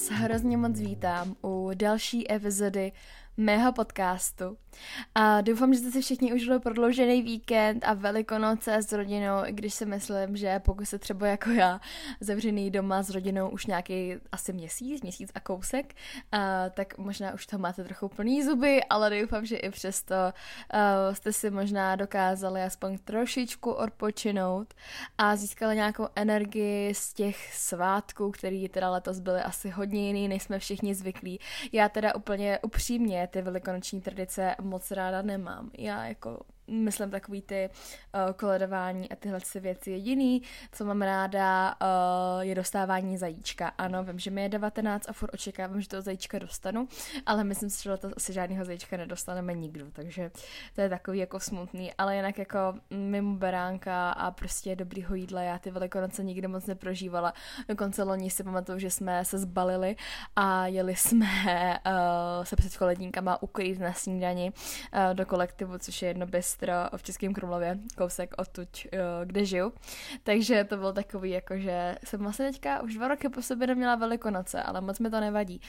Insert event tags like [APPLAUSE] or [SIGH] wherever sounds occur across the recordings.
vás hrozně moc vítám u další epizody mého podcastu. A doufám, že jste si všichni užili prodloužený víkend a velikonoce s rodinou, i když si myslím, že pokud se třeba jako já zavřený doma s rodinou už nějaký asi měsíc, měsíc a kousek, a, tak možná už to máte trochu plný zuby, ale doufám, že i přesto jste si možná dokázali aspoň trošičku odpočinout a získali nějakou energii z těch svátků, který teda letos byly asi hodně jiný, než jsme všichni zvyklí. Já teda úplně upřímně ty velikonoční tradice moc ráda nemám. Já jako myslím takový ty uh, koledování a tyhle si věci. Jediný, co mám ráda, uh, je dostávání zajíčka. Ano, vím, že mi je 19 a furt očekávám, že toho zajíčka dostanu, ale myslím si, že to asi žádného zajíčka nedostaneme nikdo, takže to je takový jako smutný, ale jinak jako mimo beránka a prostě dobrýho jídla já ty velikonoce nikdy moc neprožívala. Dokonce loni si pamatuju, že jsme se zbalili a jeli jsme uh, se před koledníkama ukrýt na snídani uh, do kolektivu, což je jedno bez bistro v Českém Krumlově, kousek odtud, eh, kde žiju. Takže to bylo takový, jako že jsem vlastně teďka už dva roky po sobě neměla velikonoce, ale moc mi to nevadí.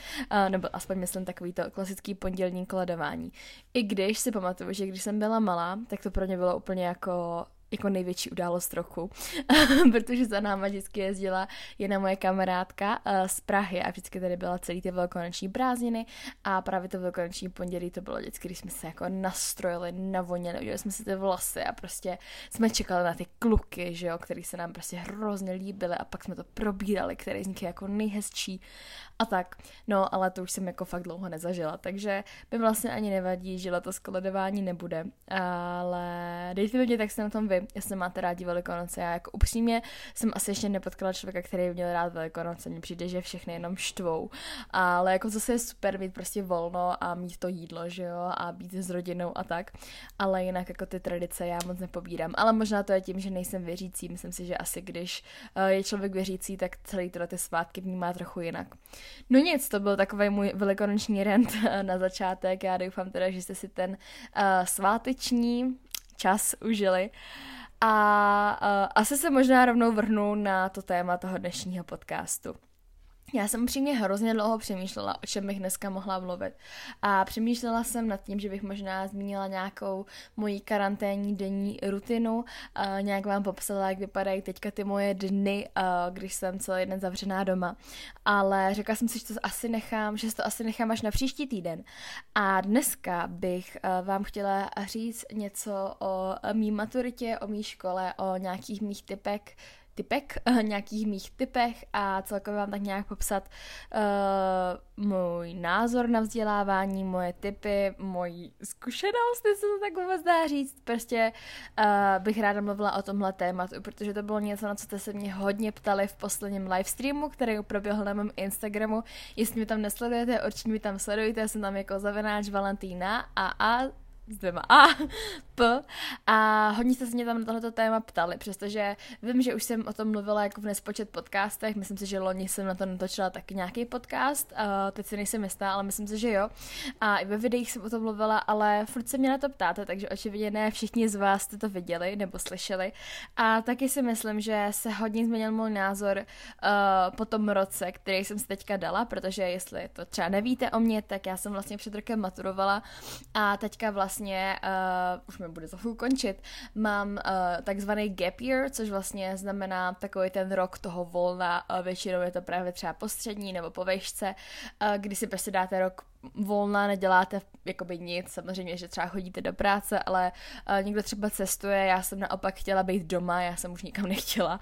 Nebo aspoň myslím takový to klasický pondělní kladování. I když si pamatuju, že když jsem byla malá, tak to pro mě bylo úplně jako jako největší událost trochu, [LAUGHS] protože za náma vždycky jezdila jedna moje kamarádka uh, z Prahy a vždycky tady byla celý ty velkonoční prázdniny a právě to velkonoční pondělí to bylo vždycky, když jsme se jako nastrojili, navoněli, udělali jsme si ty vlasy a prostě jsme čekali na ty kluky, že jo, který se nám prostě hrozně líbily a pak jsme to probírali, který z nich je jako nejhezčí a tak. No, ale to už jsem jako fakt dlouho nezažila, takže mi vlastně ani nevadí, že letos koledování nebude, ale dejte mi mě, tak se na tom vy, jestli máte rádi Velikonoce. Já jako upřímně jsem asi ještě nepotkala člověka, který měl rád Velikonoce, mně přijde, že všechny jenom štvou, ale jako zase je super mít prostě volno a mít to jídlo, že jo, a být s rodinou a tak, ale jinak jako ty tradice já moc nepobírám, ale možná to je tím, že nejsem věřící, myslím si, že asi když eh, je člověk věřící, tak celý tyhle ty svátky vnímá trochu jinak. No nic, to byl takový můj velikonoční rent [LAUGHS] na začátek. Já doufám teda, že jste si ten uh, sváteční čas užili. A uh, asi se možná rovnou vrhnu na to téma toho dnešního podcastu. Já jsem přímě hrozně dlouho přemýšlela, o čem bych dneska mohla mluvit. A přemýšlela jsem nad tím, že bych možná zmínila nějakou moji karanténní denní rutinu, a nějak vám popsala, jak vypadají teďka ty moje dny, když jsem celý den zavřená doma. Ale řekla jsem si, že to asi nechám, že to asi nechám až na příští týden. A dneska bych vám chtěla říct něco o mý maturitě, o mý škole, o nějakých mých typek, typek, [LAUGHS] nějakých mých typech a celkově vám tak nějak popsat uh, můj názor na vzdělávání, moje typy, moji zkušenost, jestli to tak vůbec dá říct. Prostě uh, bych ráda mluvila o tomhle tématu, protože to bylo něco, na co jste se mě hodně ptali v posledním livestreamu, který proběhl na mém Instagramu. Jestli mě tam nesledujete, určitě mi tam sledujte, jsem tam jako zavináč Valentína a a s dvěma A, A hodně jste se mě tam na tohleto téma ptali, přestože vím, že už jsem o tom mluvila jako v nespočet podcastech, myslím si, že loni jsem na to natočila taky nějaký podcast, uh, teď si nejsem jistá, ale myslím si, že jo. A i ve videích jsem o tom mluvila, ale furt se mě na to ptáte, takže očividně ne všichni z vás jste to viděli nebo slyšeli. A taky si myslím, že se hodně změnil můj názor uh, po tom roce, který jsem si teďka dala, protože jestli to třeba nevíte o mě, tak já jsem vlastně před rokem maturovala a teďka vlastně vlastně, uh, už mi bude za končit, mám uh, takzvaný gap year, což vlastně znamená takový ten rok toho volna, uh, většinou je to právě třeba po střední nebo po vejšce, uh, kdy si prostě dáte rok volna, neděláte jakoby nic, samozřejmě, že třeba chodíte do práce, ale uh, někdo třeba cestuje, já jsem naopak chtěla být doma, já jsem už nikam [LAUGHS] nechtěla,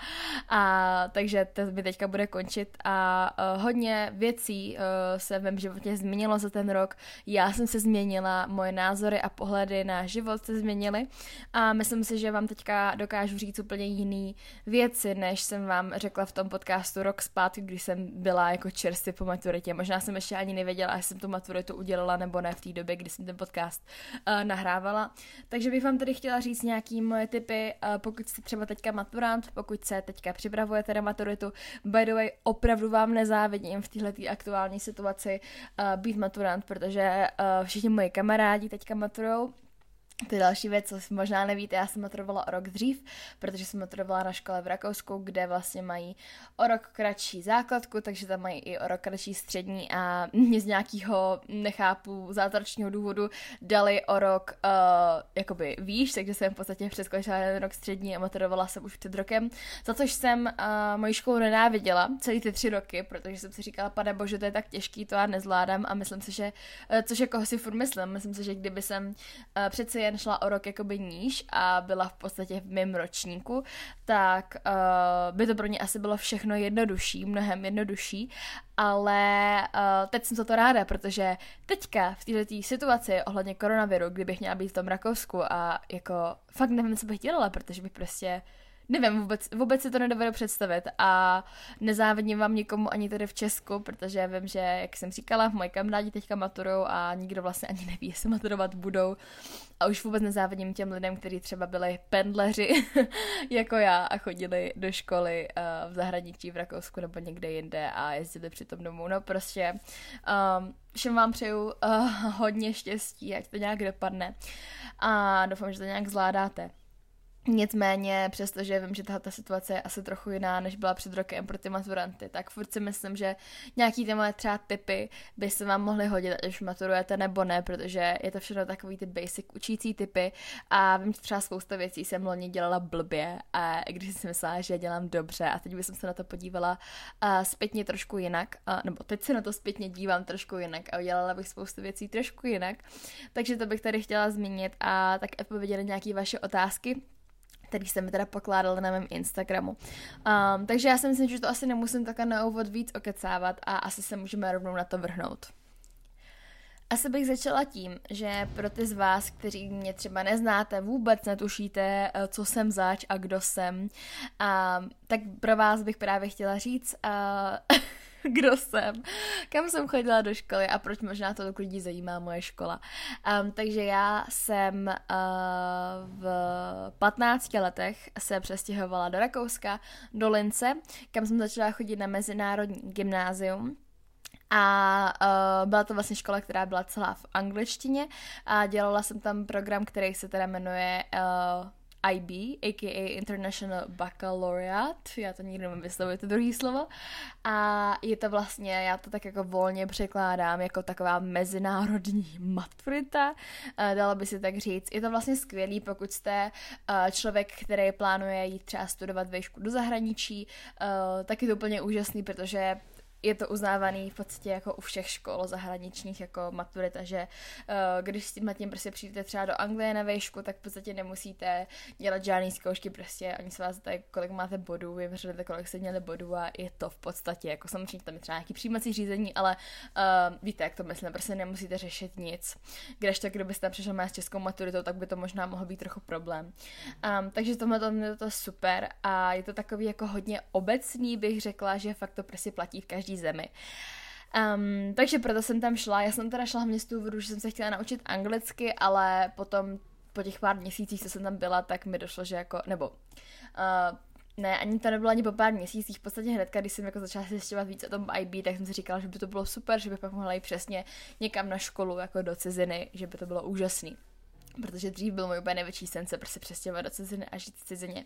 a takže to mi teďka bude končit. A uh, hodně věcí uh, se v mém životě změnilo za ten rok, já jsem se změnila, moje názory a pohledy na život se změnily. A myslím si, že vám teďka dokážu říct úplně jiný věci, než jsem vám řekla v tom podcastu rok zpátky, když jsem byla jako čerstvě po maturitě, možná jsem ještě ani nevěděla, že jsem tu maturitu udělala nebo ne v té době, kdy jsem ten podcast uh, nahrávala. Takže bych vám tady chtěla říct nějaký moje tipy, uh, pokud jste třeba teďka maturant, pokud se teďka připravujete na maturitu. By the way, opravdu vám nezávidím v této aktuální situaci uh, být maturant, protože uh, všichni moji kamarádi teďka maturou to je další věc, co možná nevíte, já jsem maturovala o rok dřív, protože jsem maturovala na škole v Rakousku, kde vlastně mají o rok kratší základku, takže tam mají i o rok kratší střední a mě z nějakého, nechápu, zázračního důvodu dali o rok uh, jakoby výš, takže jsem v podstatě přeskočila jeden rok střední a maturovala jsem už před rokem, za což jsem uh, moji školu nenáviděla celý ty tři roky, protože jsem si říkala, pane bože, to je tak těžký, to já nezvládám. A myslím si, že, uh, což jako si furt myslím, myslím si, že kdyby jsem uh, přeci jen šla o rok jakoby níž a byla v podstatě v mém ročníku, tak uh, by to pro ně asi bylo všechno jednodušší, mnohem jednodušší, ale uh, teď jsem za to ráda, protože teďka v této situaci ohledně koronaviru, kdybych měla být v tom Rakousku a jako fakt nevím, co bych dělala, protože bych prostě uh, nevím, vůbec, vůbec si to nedovedu představit a nezávidím vám nikomu ani tady v Česku, protože vím, že, jak jsem říkala, moje kamarádi teďka maturou a nikdo vlastně ani neví, jestli maturovat budou a už vůbec nezávidím těm lidem, kteří třeba byli pendleři [LAUGHS] jako já a chodili do školy uh, v zahraničí v Rakousku nebo někde jinde a jezdili přitom domů. No prostě um, všem vám přeju uh, hodně štěstí, ať to nějak dopadne a doufám, že to nějak zvládáte. Nicméně, přestože vím, že tahle situace je asi trochu jiná, než byla před rokem pro ty maturanty, tak furt si myslím, že nějaký ty moje třeba typy by se vám mohly hodit, ať už maturujete nebo ne, protože je to všechno takový ty basic učící typy a vím, že třeba spousta věcí jsem loni dělala blbě a když jsem si myslela, že dělám dobře a teď bych se na to podívala uh, zpětně trošku jinak, uh, nebo teď se na to zpětně dívám trošku jinak a udělala bych spoustu věcí trošku jinak, takže to bych tady chtěla zmínit a tak odpovědět na nějaké vaše otázky, který jsem mi teda pokládala na mém Instagramu. Um, takže já si myslím, že to asi nemusím takhle na úvod víc okecávat a asi se můžeme rovnou na to vrhnout. Asi bych začala tím, že pro ty z vás, kteří mě třeba neznáte, vůbec netušíte, eh, co jsem zač a kdo jsem, a, tak pro vás bych právě chtěla říct, a, [LAUGHS] kdo jsem, kam jsem chodila do školy a proč možná to lidí zajímá moje škola. Um, takže já jsem uh, v 15 letech se přestěhovala do Rakouska, do Lince, kam jsem začala chodit na mezinárodní gymnázium. A uh, byla to vlastně škola, která byla celá v angličtině a dělala jsem tam program, který se teda jmenuje uh, IB, a.k.a. International Baccalaureate, já to nikdy nevím vyslovit, to druhý slovo, a je to vlastně, já to tak jako volně překládám jako taková mezinárodní [LAUGHS] maturita, dalo by si tak říct. Je to vlastně skvělý, pokud jste člověk, který plánuje jít třeba studovat výšku do zahraničí, tak je to úplně úžasný, protože je to uznávaný v podstatě jako u všech škol zahraničních jako maturita, že uh, když s tím tím prostě přijdete třeba do Anglie na výšku, tak v podstatě nemusíte dělat žádný zkoušky, prostě ani se vás tady, kolik máte bodů, vy vyřadete, kolik jste měli bodů a je to v podstatě, jako samozřejmě tam je třeba nějaký přijímací řízení, ale uh, víte, jak to myslím, prostě nemusíte řešit nic. Když tak, kdybyste tam přišel s českou maturitou, tak by to možná mohl být trochu problém. Um, takže tohle to je to super a je to takový jako hodně obecný, bych řekla, že fakt to prostě platí v každý zemi. Um, takže proto jsem tam šla. Já jsem teda šla hlavně z důvodu, že jsem se chtěla naučit anglicky, ale potom po těch pár měsících, co jsem tam byla, tak mi došlo, že jako, nebo uh, ne, ani to nebylo ani po pár měsících, v podstatě hnedka, když jsem jako začala zjišťovat víc o tom IB, tak jsem si říkala, že by to bylo super, že bych pak mohla jít přesně někam na školu, jako do ciziny, že by to bylo úžasný. Protože dřív byl můj úplně největší sen se prostě přestěhovat do ciziny a žít v cizině.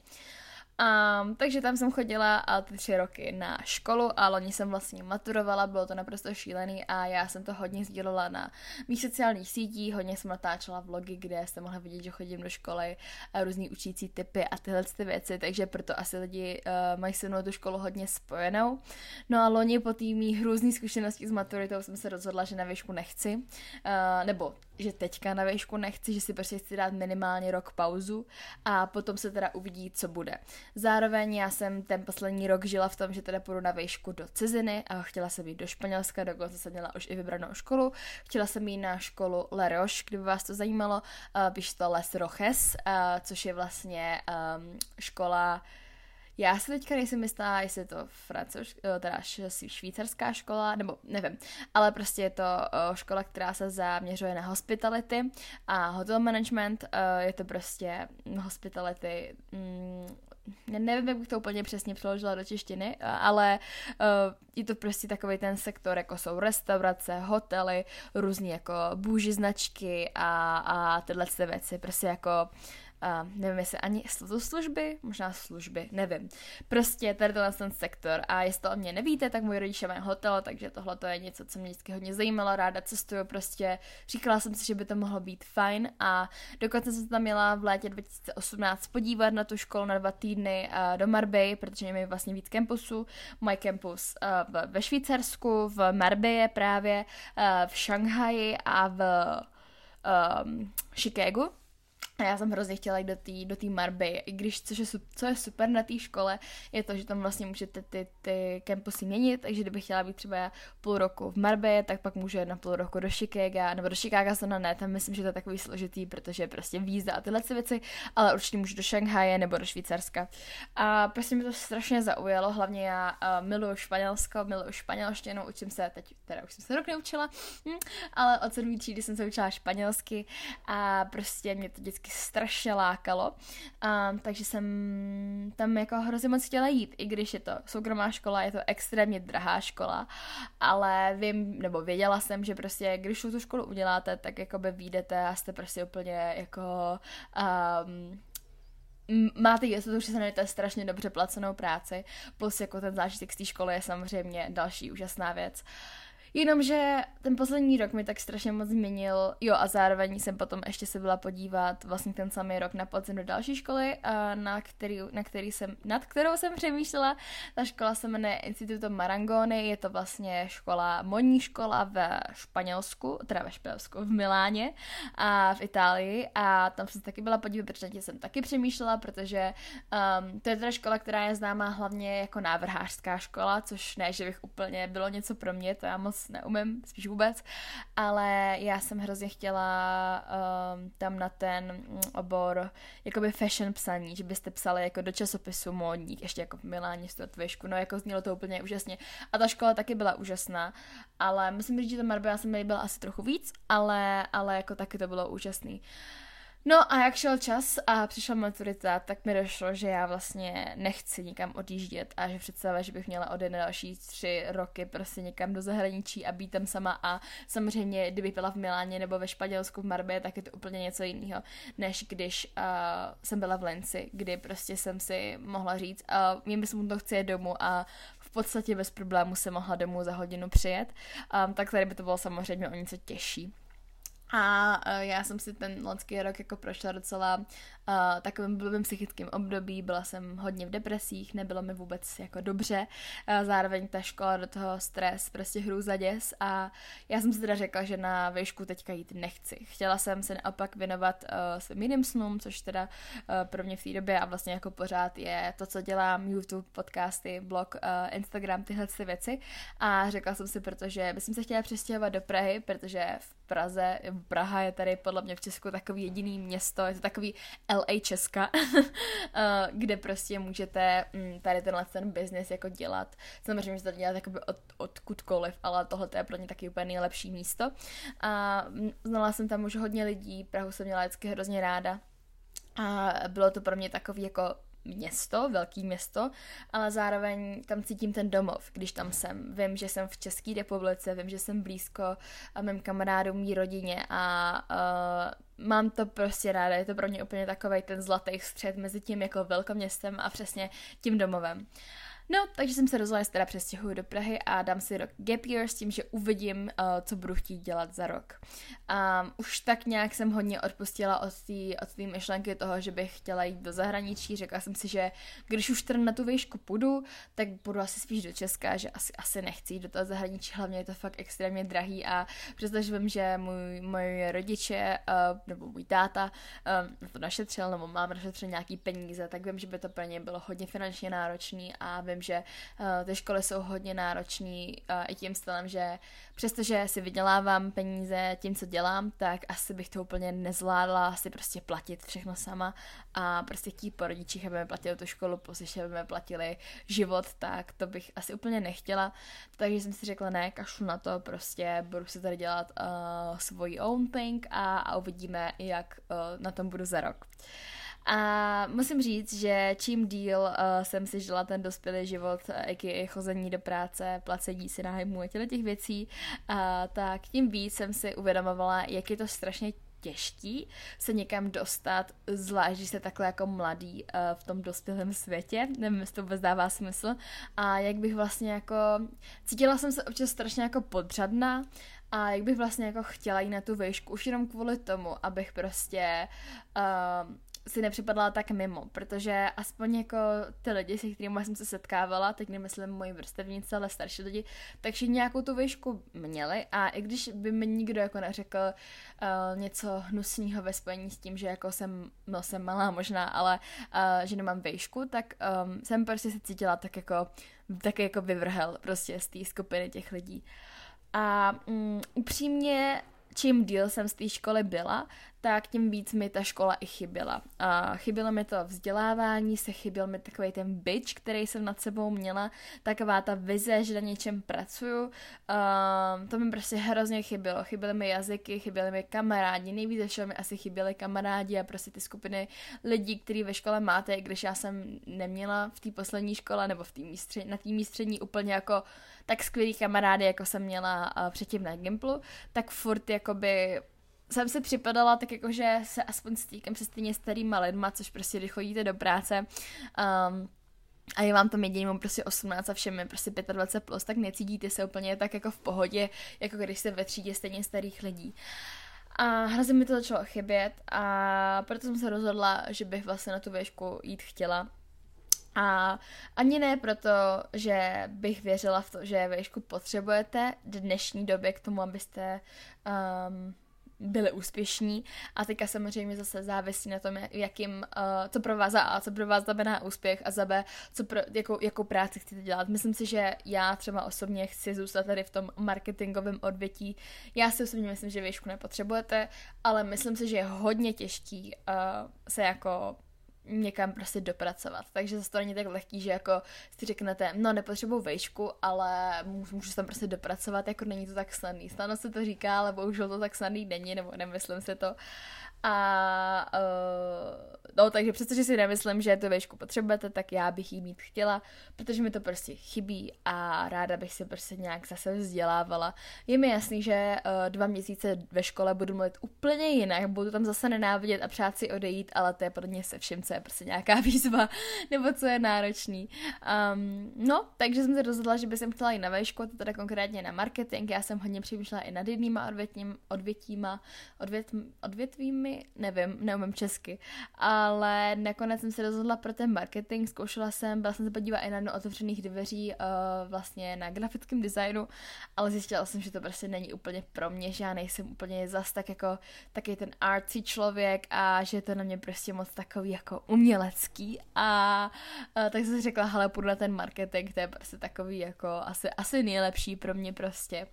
Um, takže tam jsem chodila a ty tři roky na školu a loni jsem vlastně maturovala, bylo to naprosto šílený a já jsem to hodně sdílela na mých sociálních sítích, hodně jsem natáčela vlogy, kde jste mohla vidět, že chodím do školy a různý učící typy a tyhle ty věci, takže proto asi lidi uh, mají se mnou tu školu hodně spojenou. No a loni po té mý hrůzný zkušenosti s maturitou jsem se rozhodla, že na výšku nechci, uh, nebo že teďka na výšku nechci, že si prostě chci dát minimálně rok pauzu a potom se teda uvidí, co bude. Zároveň já jsem ten poslední rok žila v tom, že teda půjdu na výšku do ciziny a chtěla jsem jít do Španělska, dokonce jsem měla už i vybranou školu. Chtěla jsem jít na školu Le Roche, kdyby vás to zajímalo, uh, to Les Roches, což je vlastně um, škola já se teďka nejsem jistá, jestli je to francouz, eh, teda švýcarská škola, nebo nevím, ale prostě je to eh, škola, která se zaměřuje na hospitality a hotel management, eh, je to prostě hospitality, mm, nevím, jak bych to úplně přesně přeložila do češtiny, ale uh, je to prostě takový ten sektor, jako jsou restaurace, hotely, různý jako bůži značky a, a tyhle věci, prostě jako uh, nevím, jestli ani služby, možná služby, nevím. Prostě tady ten sektor a jestli o mě nevíte, tak můj rodiče mají hotel, takže tohle to je něco, co mě vždycky hodně zajímalo, ráda cestuju prostě, říkala jsem si, že by to mohlo být fajn a dokonce jsem se tam měla v létě 2018 podívat na tu školu na dva týdny uh, do Marbej, protože mají vlastně víc campusů, můj campus uh, ve Švýcarsku, v Marbeye právě, uh, v Šanghaji a v um, Chicagu, a já jsem hrozně chtěla jít do té do tý Marby, i když což je, co je super na té škole, je to, že tam vlastně můžete ty, ty campusy měnit, takže kdybych chtěla být třeba půl roku v Marby, tak pak můžu na půl roku do Chicago, nebo do Chicago se na ne, tam myslím, že to je takový složitý, protože prostě víza a tyhle věci, ale určitě můžu do Šanghaje nebo do Švýcarska. A prostě mi to strašně zaujalo, hlavně já uh, miluju Španělsko, miluju španělštinu, učím se, teď teda už jsem se rok neučila, hm, ale od sedmý třídy jsem se učila španělsky a prostě mě to vždycky strašně lákalo, a, takže jsem tam jako hrozně moc chtěla jít, i když je to soukromá škola, je to extrémně drahá škola, ale vím, nebo věděla jsem, že prostě když tu školu uděláte, tak jako by výjdete a jste prostě úplně jako um, máte jistotu, že se najdete strašně dobře placenou práci, plus jako ten zážitek z té školy je samozřejmě další úžasná věc. Uh, Jenomže ten poslední rok mi tak strašně moc změnil, jo a zároveň jsem potom ještě se byla podívat vlastně ten samý rok na podzim do další školy, na, který, na který jsem, nad kterou jsem přemýšlela. Ta škola se jmenuje Instituto Marangoni, je to vlastně škola, modní škola ve Španělsku, teda ve Španělsku, v Miláně a v Itálii a tam jsem se taky byla podívat, protože jsem taky přemýšlela, protože um, to je teda škola, která je známá hlavně jako návrhářská škola, což ne, že bych úplně bylo něco pro mě, to já moc neumím, spíš vůbec, ale já jsem hrozně chtěla um, tam na ten mm, obor jakoby fashion psaní, že byste psali jako do časopisu módních, ještě jako v Miláně Stotvěšku, no jako znělo to úplně úžasně. A ta škola taky byla úžasná, ale musím říct, že ta Marbella se mi líbila asi trochu víc, ale, ale jako taky to bylo úžasný. Uh, No a jak šel čas a přišla maturita, tak mi došlo, že já vlastně nechci nikam odjíždět a že představa, že bych měla odejít na další tři roky prostě někam do zahraničí a být tam sama a samozřejmě, kdyby byla v Miláně nebo ve Španělsku v Marbě, tak je to úplně něco jiného, než když uh, jsem byla v Lenci, kdy prostě jsem si mohla říct, uh, mě by to chci domů a v podstatě bez problému se mohla domů za hodinu přijet, um, tak tady by to bylo samozřejmě o něco těžší. A uh, já jsem si ten loňský rok jako prošla docela uh, takovým blbým psychickým období, byla jsem hodně v depresích, nebylo mi vůbec jako dobře, uh, zároveň ta škola do toho stres, prostě hrůza děs. A já jsem si teda řekla, že na výšku teďka jít nechci. Chtěla jsem se naopak věnovat uh, svým jiným snům, což teda uh, pro mě v té době a vlastně jako pořád je to, co dělám, YouTube, podcasty, blog, uh, Instagram, tyhle ty věci. A řekla jsem si, protože bych se chtěla přestěhovat do Prahy, protože v Praze, Praha je tady podle mě v Česku takový jediný město, je to takový LA Česka, [LAUGHS] eh, kde prostě můžete mm, tady tenhle ten business jako dělat. Samozřejmě, že to dělat jakoby od, odkudkoliv, ale tohle je pro ně taky úplně nejlepší místo. A mm, znala jsem tam už hodně lidí, Prahu jsem měla vždycky hrozně ráda. A bylo to pro mě takový jako město, velký město, ale zároveň tam cítím ten domov, když tam jsem. Vím, že jsem v České republice, vím, že jsem blízko a mým kamarádům, mý rodině a uh, mám to prostě ráda. Je to pro mě úplně takový ten zlatý střed mezi tím jako velkoměstem a přesně tím domovem. Uh, No, takže jsem se rozhodla, že teda přestěhuju do Prahy a dám si rok gap year s tím, že uvidím, uh, co budu chtít dělat za rok. Um, už tak nějak jsem hodně odpustila od té od myšlenky toho, že bych chtěla jít do zahraničí. Řekla jsem si, že když už teda na tu výšku půjdu, tak budu asi spíš do Česka, že asi, asi nechci jít do toho zahraničí, hlavně je to fakt extrémně drahý a přestože vím, že můj, můj rodiče uh, nebo můj táta uh, to našetřil nebo mám našetřil nějaký peníze, tak vím, že by to pro ně bylo hodně finančně náročný a vím, že uh, ty školy jsou hodně náročné uh, i tím stylem, že přestože si vydělávám peníze tím, co dělám, tak asi bych to úplně nezvládla si prostě platit všechno sama a prostě chtít po rodičích, aby mi platili tu školu, plus aby mi platili život, tak to bych asi úplně nechtěla. Takže jsem si řekla, ne, kašlu na to, prostě budu si tady dělat uh, svůj own thing a, a uvidíme, jak uh, na tom budu za rok. A musím říct, že čím díl uh, jsem si žila ten dospělý život, jak je chození do práce, placení si nájmu a těch věcí, uh, tak tím víc jsem si uvědomovala, jak je to strašně těžký se někam dostat, zvlášť, když jste takhle jako mladý uh, v tom dospělém světě, nevím, jestli to vůbec dává smysl, a jak bych vlastně jako, cítila jsem se občas strašně jako podřadná a jak bych vlastně jako chtěla jít na tu výšku, už jenom kvůli tomu, abych prostě uh, si nepřipadala tak mimo, protože aspoň jako ty lidi, se kterými jsem se setkávala, teď nemyslím moji vrstevnice, ale starší lidi, takže nějakou tu výšku měli a i když by mi nikdo jako neřekl uh, něco hnusného ve spojení s tím, že jako jsem, no jsem malá možná, ale uh, že nemám výšku, tak um, jsem prostě se cítila tak jako, tak jako vyvrhel prostě z té skupiny těch lidí. A um, upřímně čím díl jsem z té školy byla, tak tím víc mi ta škola i chyběla. A chybělo mi to vzdělávání, se chyběl mi takový ten byč, který jsem nad sebou měla, taková ta vize, že na něčem pracuju. Um, to mi prostě hrozně chybělo. Chyběly mi jazyky, chyběly mi kamarádi, nejvíce všeho mi asi chyběly kamarádi a prostě ty skupiny lidí, který ve škole máte, když já jsem neměla v té poslední škole nebo v tý místře, na té místřední úplně jako tak skvělý kamarády, jako jsem měla předtím na Gimplu, tak furt jakoby jsem si připadala tak jako, že se aspoň stýkám se stejně starýma lidma, což prostě, když chodíte do práce, um, a je vám tam jediný, prostě 18 a všem je prostě 25 plus, tak necítíte se úplně tak jako v pohodě, jako když jste ve třídě stejně starých lidí. A hrozně mi to začalo chybět a proto jsem se rozhodla, že bych vlastně na tu věšku jít chtěla. A ani ne proto, že bych věřila v to, že výšku potřebujete v dnešní době k tomu, abyste um, byli úspěšní a teďka samozřejmě zase závisí na tom, jakým, uh, co pro vás A, co pro vás znamená úspěch a za B, co pro, jakou, jakou práci chcete dělat. Myslím si, že já třeba osobně chci zůstat tady v tom marketingovém odvětí. Já si osobně myslím, že výšku nepotřebujete, ale myslím si, že je hodně těžký uh, se jako někam prostě dopracovat. Takže zase to není tak lehký, že jako si řeknete, no nepotřebuji vejšku, ale můžu, můžu se tam prostě dopracovat, jako není to tak snadný. Snadno se to říká, ale bohužel to tak snadný není, nebo nemyslím si to. A uh, no, takže přestože si nemyslím, že tu výšku potřebujete, tak já bych jí mít chtěla, protože mi to prostě chybí a ráda bych se prostě nějak zase vzdělávala. Je mi jasný, že uh, dva měsíce ve škole budu mluvit úplně jinak, budu tam zase nenávidět a přát si odejít, ale to je pro mě se vším, co je prostě nějaká [LAUGHS] výzva, nebo co je náročný. Um, no, takže jsem se rozhodla, že bych chtěla jít na výšku, to teda konkrétně na marketing. Já jsem hodně přemýšlela i nad jednýma odvětním, odvětíma, odvět, odvětvími, nevím, neumím česky, ale nakonec jsem se rozhodla pro ten marketing, zkoušela jsem, byla jsem se podívat i na jedno otevřených dveří uh, vlastně na grafickém designu, ale zjistila jsem, že to prostě není úplně pro mě, že já nejsem úplně zas tak jako taky ten artsy člověk a že je to na mě prostě moc takový jako umělecký a uh, tak jsem si řekla, hele, půjdu na ten marketing, to je prostě takový jako asi, asi nejlepší pro mě prostě.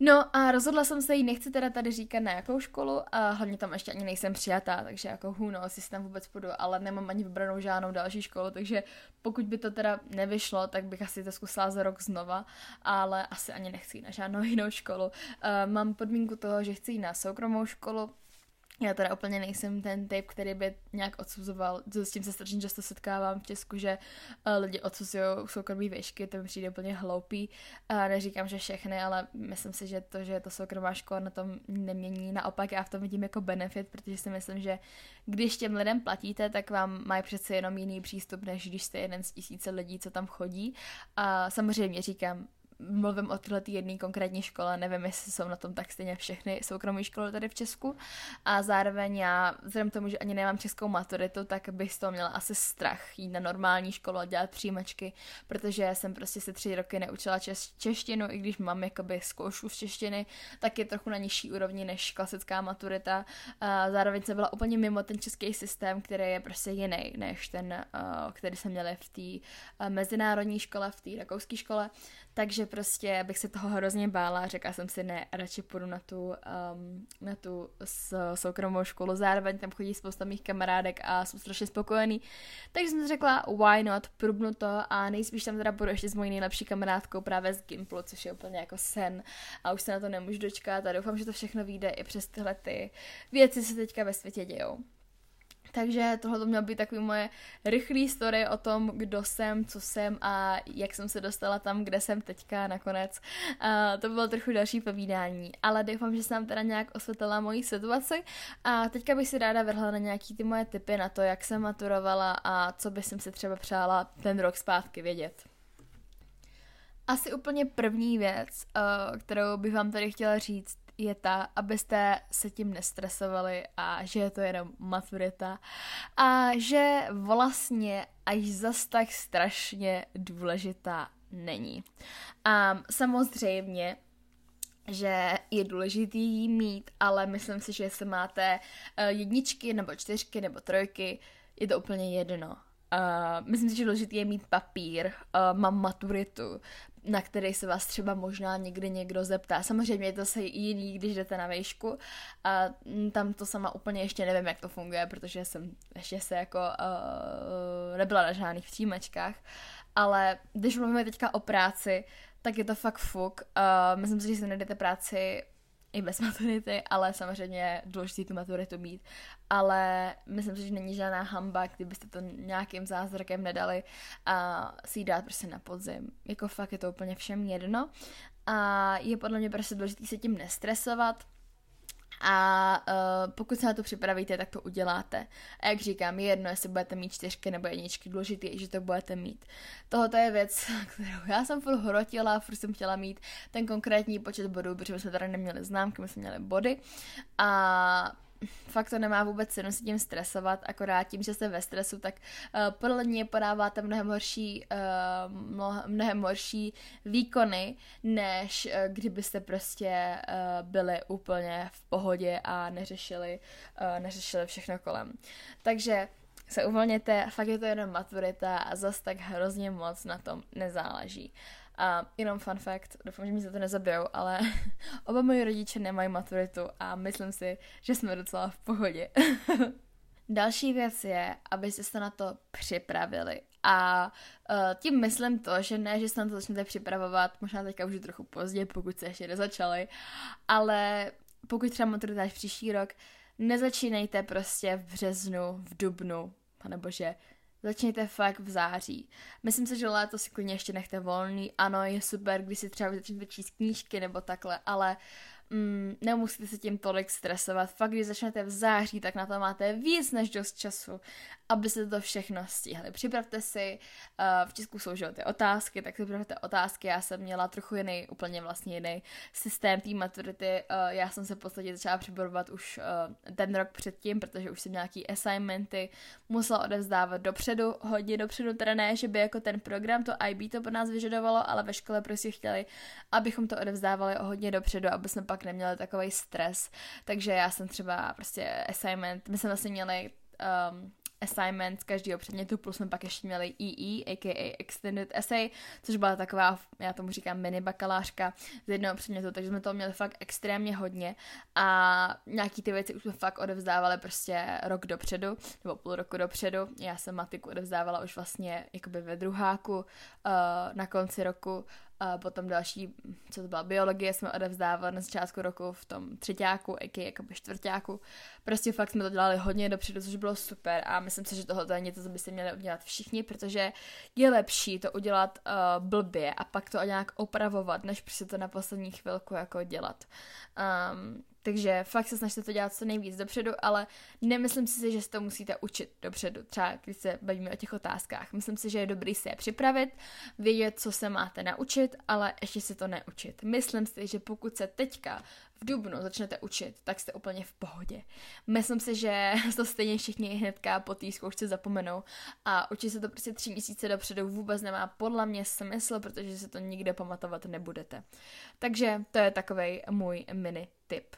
No a rozhodla jsem se jí, nechci teda tady říkat na jakou školu a hlavně tam ještě ani nejsem přijatá, takže jako who knows, jestli tam vůbec půjdu, ale nemám ani vybranou žádnou další školu, takže pokud by to teda nevyšlo, tak bych asi to zkusila za rok znova, ale asi ani nechci jít na žádnou jinou školu. Uh, mám podmínku toho, že chci jít na soukromou školu, já teda úplně nejsem ten typ, který by nějak odsuzoval, s tím se strašně často setkávám v Česku, že uh, lidi odsuzují soukromí výšky, to mi přijde úplně hloupý. Uh, neříkám, že všechny, ale myslím si, že to, že je to soukromá škola, na tom nemění. Naopak já v tom vidím jako benefit, protože si myslím, že když těm lidem platíte, tak vám mají přece jenom jiný přístup, než když jste jeden z tisíce lidí, co tam chodí. A samozřejmě říkám, mluvím o této jedné konkrétní škole, nevím, jestli jsou na tom tak stejně všechny soukromé školy tady v Česku. A zároveň já, vzhledem k tomu, že ani nemám českou maturitu, tak bych z toho měla asi strach jít na normální školu a dělat přijímačky, protože jsem prostě se tři roky neučila češ- češtinu, i když mám jakoby zkoušku z češtiny, tak je trochu na nižší úrovni než klasická maturita. A zároveň jsem byla úplně mimo ten český systém, který je prostě jiný než ten, který jsem měla v té mezinárodní škole, v té rakouské škole. Takže prostě bych se toho hrozně bála, řekla jsem si ne, radši půjdu na tu, um, na tu soukromou školu, zároveň tam chodí spousta mých kamarádek a jsou strašně spokojený. Takže jsem si řekla, why not, prubnu to a nejspíš tam teda budu ještě s mojí nejlepší kamarádkou právě z Gimplu, což je úplně jako sen a už se na to nemůžu dočkat a doufám, že to všechno vyjde i přes tyhle ty věci, se teďka ve světě dějou. Takže tohle to mělo být takový moje rychlý story o tom, kdo jsem, co jsem a jak jsem se dostala tam, kde jsem teďka nakonec. Uh, to bylo trochu další povídání, ale doufám, že jsem teda nějak osvětlila moji situaci a teďka bych si ráda vrhla na nějaký ty moje typy na to, jak jsem maturovala a co bych si třeba přála ten rok zpátky vědět. Asi úplně první věc, uh, kterou bych vám tady chtěla říct, je ta, abyste se tím nestresovali a že je to jenom maturita a že vlastně až zas tak strašně důležitá není. A samozřejmě že je důležitý jí mít, ale myslím si, že jestli máte uh, jedničky nebo čtyřky nebo trojky, je to úplně jedno. Uh, myslím si, že důležitý je mít papír, uh, mám maturitu, na který se vás třeba možná někdy někdo zeptá. Samozřejmě je to se jiný, když jdete na vejšku a tam to sama úplně ještě nevím, jak to funguje, protože jsem ještě se jako uh, nebyla na žádných příjmečkách, ale když mluvíme teďka o práci, tak je to fakt fuk. Uh, myslím si, že si najdete práci i bez maturity, ale samozřejmě je důležité tu maturitu mít. Ale myslím si, že není žádná hamba, kdybyste to nějakým zázrakem nedali a si ji dát prostě na podzim. Jako fakt je to úplně všem jedno. A je podle mě prostě důležité se tím nestresovat, a uh, pokud se na to připravíte, tak to uděláte. A jak říkám, je jedno, jestli budete mít čtyřky nebo jedničky, důležité je, že to budete mít. Tohle je věc, [LAUGHS] kterou já jsem furt hrotila, furt jsem chtěla mít ten konkrétní počet bodů, protože jsme tady neměli známky, my jsme měli body. A fakt to nemá vůbec cenu se tím stresovat, akorát tím, že jste ve stresu, tak uh, podle mě podáváte mnohem horší, uh, mnohem horší výkony, než uh, kdybyste prostě uh, byli úplně v pohodě a neřešili, uh, neřešili všechno kolem. Takže se uvolněte, fakt je to jenom maturita a zas tak hrozně moc na tom nezáleží. A jenom fun fact, doufám, že mi za to nezabijou, ale [LAUGHS] oba moji rodiče nemají maturitu a myslím si, že jsme docela v pohodě. [LAUGHS] Další věc je, abyste se na to připravili. A uh, tím myslím to, že ne, že se na to začnete připravovat, možná teďka už je trochu pozdě, pokud se ještě nezačali, ale pokud třeba maturita příští rok, nezačínejte prostě v březnu, v dubnu, nebo že Začněte fakt v září. Myslím si, že léto si klidně ještě nechte volný. Ano, je super, když si třeba začnete číst knížky nebo takhle, ale mm, nemusíte se tím tolik stresovat. Fakt, když začnete v září, tak na to máte víc než dost času, aby se to všechno stihli. Připravte si, uh, v Česku jsou ty otázky, tak připravte otázky. Já jsem měla trochu jiný, úplně vlastně jiný systém té maturity. Uh, já jsem se v podstatě začala připravovat už uh, ten rok předtím, protože už jsem nějaký assignmenty musela odevzdávat dopředu, hodně dopředu, teda ne, že by jako ten program, to IB to po nás vyžadovalo, ale ve škole prostě chtěli, abychom to odevzdávali o hodně dopředu, aby jsme pak neměli takový stres. Takže já jsem třeba prostě assignment, my jsme vlastně měli um, assignment z každého předmětu, plus jsme pak ještě měli EE, aka Extended Essay, což byla taková, já tomu říkám mini bakalářka z jednoho předmětu, takže jsme to měli fakt extrémně hodně a nějaký ty věci už jsme fakt odevzdávali prostě rok dopředu, nebo půl roku dopředu. Já jsem matiku odevzdávala už vlastně jakoby ve druháku uh, na konci roku a potom další, co to byla, biologie jsme odevzdávali na začátku roku v tom třetíku, i jakoby čtvrtáku. Prostě fakt jsme to dělali hodně dopředu, což bylo super a myslím si, že tohle je něco, co by si měli udělat všichni, protože je lepší to udělat uh, blbě a pak to nějak opravovat, než prostě to na poslední chvilku jako dělat. Um, takže fakt se snažte to dělat co nejvíc dopředu, ale nemyslím si, že si to musíte učit dopředu, třeba když se bavíme o těch otázkách. Myslím si, že je dobrý se je připravit, vědět, co se máte naučit, ale ještě si to neučit. Myslím si, že pokud se teďka v Dubnu začnete učit, tak jste úplně v pohodě. Myslím si, že [LAUGHS] to stejně všichni hnedka po té zkoušce zapomenou a učit se to prostě tři měsíce dopředu vůbec nemá podle mě smysl, protože se to nikde pamatovat nebudete. Takže to je takový můj mini tip.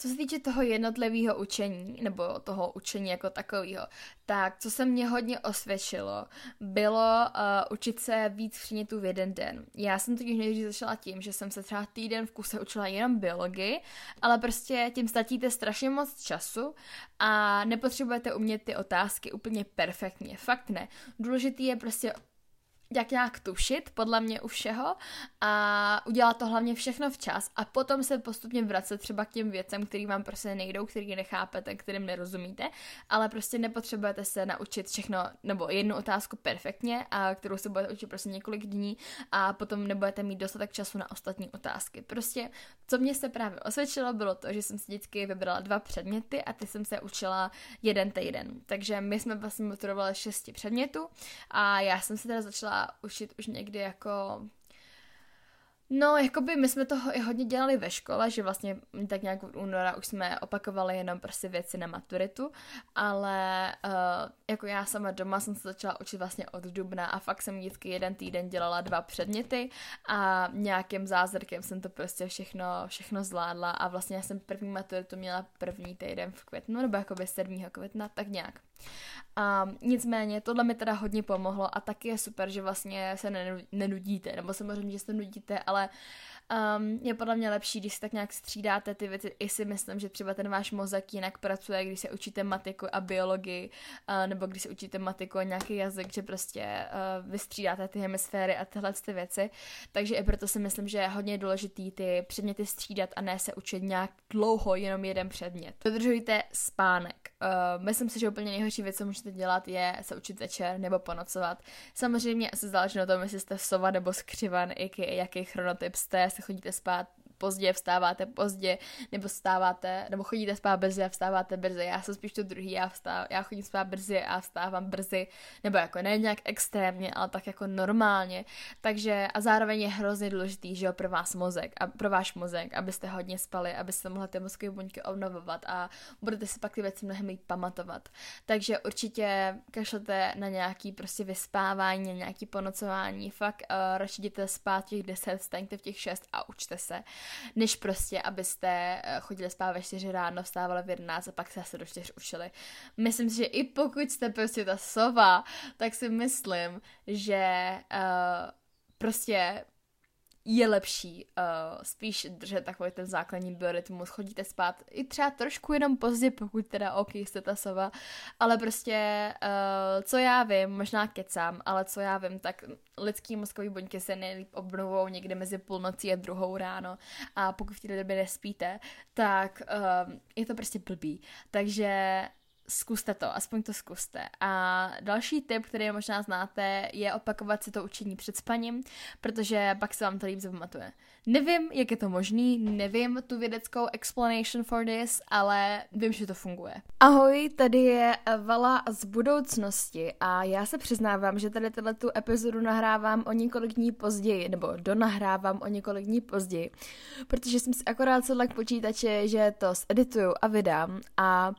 Co se týče toho jednotlivého učení, nebo toho učení jako takového, tak co se mě hodně osvědčilo, bylo uh, učit se víc předmětů v jeden den. Já jsem totiž nejdřív začala tím, že jsem se třeba týden v kuse učila jenom biologii, ale prostě tím ztratíte strašně moc času a nepotřebujete umět ty otázky úplně perfektně. Fakt ne. Důležitý je prostě jak nějak tušit, podle mě u všeho a udělat to hlavně všechno včas a potom se postupně vracet třeba k těm věcem, který vám prostě nejdou, který nechápete, kterým nerozumíte, ale prostě nepotřebujete se naučit všechno, nebo jednu otázku perfektně, a kterou se budete učit prostě několik dní a potom nebudete mít dostatek času na ostatní otázky. Prostě, co mě se právě osvědčilo, bylo to, že jsem si vždycky vybrala dva předměty a ty jsem se učila jeden týden. Takže my jsme vlastně maturovali šesti předmětů a já jsem se teda začala učit už někdy jako No, jakoby my jsme to i hodně dělali ve škole, že vlastně tak nějak od února už jsme opakovali jenom prostě věci na maturitu, ale uh, jako já sama doma jsem se začala učit vlastně od dubna a fakt jsem vždycky jeden týden dělala dva předměty a nějakým zázrakem jsem to prostě všechno, všechno zvládla a vlastně já jsem první maturitu měla první týden v květnu, nebo jakoby 7. května, tak nějak. A nicméně tohle mi teda hodně pomohlo a taky je super, že vlastně se nenudíte, nebo samozřejmě, že se nudíte, ale um, je podle mě lepší, když si tak nějak střídáte ty věci. I si myslím, že třeba ten váš mozek jinak pracuje, když se učíte matiku a biologii, uh, nebo když se učíte matiku a nějaký jazyk, že prostě uh, vystřídáte ty hemisféry a tyhle ty věci. Takže i proto si myslím, že je hodně důležitý ty předměty střídat a ne se učit nějak dlouho jenom jeden předmět. Dodržujte spánek. Uh, myslím si, že úplně nejhorší věc, co můžete dělat, je se učit večer nebo ponocovat. Samozřejmě asi záleží na tom, jestli jste sova nebo skřivan, jaký, jaký chronotyp jste, se chodíte spát pozdě, vstáváte pozdě, nebo vstáváte, nebo chodíte spát brzy a vstáváte brzy. Já jsem spíš to druhý, já, vstáv, já chodím spát brzy a vstávám brzy, nebo jako ne nějak extrémně, ale tak jako normálně. Takže a zároveň je hrozně důležitý, že jo, pro vás mozek a pro váš mozek, abyste hodně spali, abyste mohli ty mozkové buňky obnovovat a budete si pak ty věci mnohem líp pamatovat. Takže určitě kašlete na nějaký prostě vyspávání, na nějaký ponocování, fakt uh, radši jděte spát těch 10, staňte v těch 6 a učte se než prostě, abyste eh, chodili spát ve 4 ráno, vstávali v 11 a pak se zase do 4 učili. Myslím si, že i pokud jste prostě ta sova, tak si myslím, že uh, prostě je lepší uh, spíš držet takový ten základní biorytmus, chodíte spát i třeba trošku jenom pozdě, pokud teda ok, jste ta sova, ale prostě uh, co já vím, možná kecám, ale co já vím, tak lidský mozkový buňky se nejlíp obnovou někde mezi půlnocí a druhou ráno a pokud v té době nespíte, tak uh, je to prostě blbý. Takže zkuste to, aspoň to zkuste. A další tip, který možná znáte, je opakovat si to učení před spaním, protože pak se vám to líp zapamatuje. Nevím, jak je to možný, nevím tu vědeckou explanation for this, ale vím, že to funguje. Ahoj, tady je Vala z budoucnosti a já se přiznávám, že tady tuto tu epizodu nahrávám o několik dní později, nebo donahrávám o několik dní později, protože jsem si akorát sedla k počítači, že to zedituju a vydám a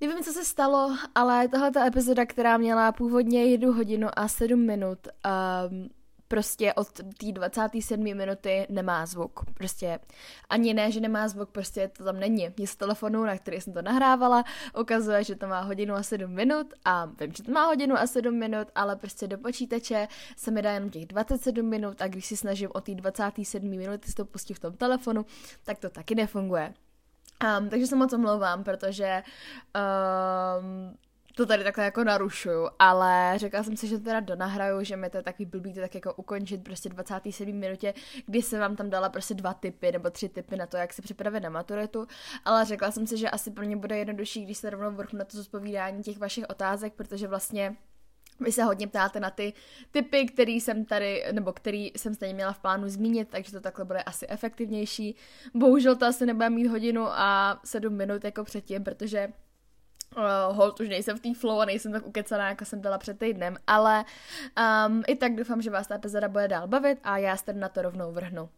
Nevím, co se stalo, ale tahle ta epizoda, která měla původně jednu hodinu a sedm minut, um, prostě od té 27. minuty nemá zvuk. Prostě ani ne, že nemá zvuk, prostě to tam není. Je z telefonu, na který jsem to nahrávala, ukazuje, že to má hodinu a 7 minut a vím, že to má hodinu a 7 minut, ale prostě do počítače se mi dá jenom těch 27 minut a když si snažím o té 27. minuty si to pustit v tom telefonu, tak to taky nefunguje. Um, takže se moc omlouvám, protože um, to tady takhle jako narušuju, ale řekla jsem si, že to teda donahraju, že mi to je takový blbý to tak jako ukončit prostě 27 minutě, kdy jsem vám tam dala prostě dva typy nebo tři typy na to, jak se připravit na maturitu, ale řekla jsem si, že asi pro mě bude jednodušší, když se rovnou vrchnu na to zodpovídání těch vašich otázek, protože vlastně vy se hodně ptáte na ty typy, který jsem tady, nebo který jsem stejně měla v plánu zmínit, takže to takhle bude asi efektivnější. Bohužel to asi nebude mít hodinu a sedm minut jako předtím, protože Uh, hold, už nejsem v té flow a nejsem tak ukecená, jako jsem byla před týdnem, ale um, i tak doufám, že vás ta epizoda bude dál bavit a já se na to rovnou vrhnu.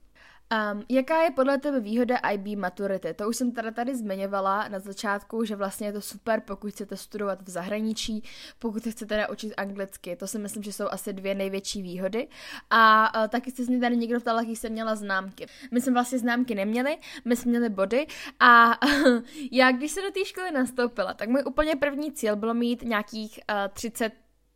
Um, jaká je podle tebe výhoda IB maturity? To už jsem teda tady zmiňovala na začátku, že vlastně je to super, pokud chcete studovat v zahraničí, pokud chcete naučit anglicky. To si myslím, že jsou asi dvě největší výhody. A uh, taky se z mě tady někdo ptal, jaký jsem měla známky. My jsme vlastně známky neměli, my jsme měli body a [LAUGHS] já, když se do té školy nastoupila, tak můj úplně první cíl bylo mít nějakých uh, 30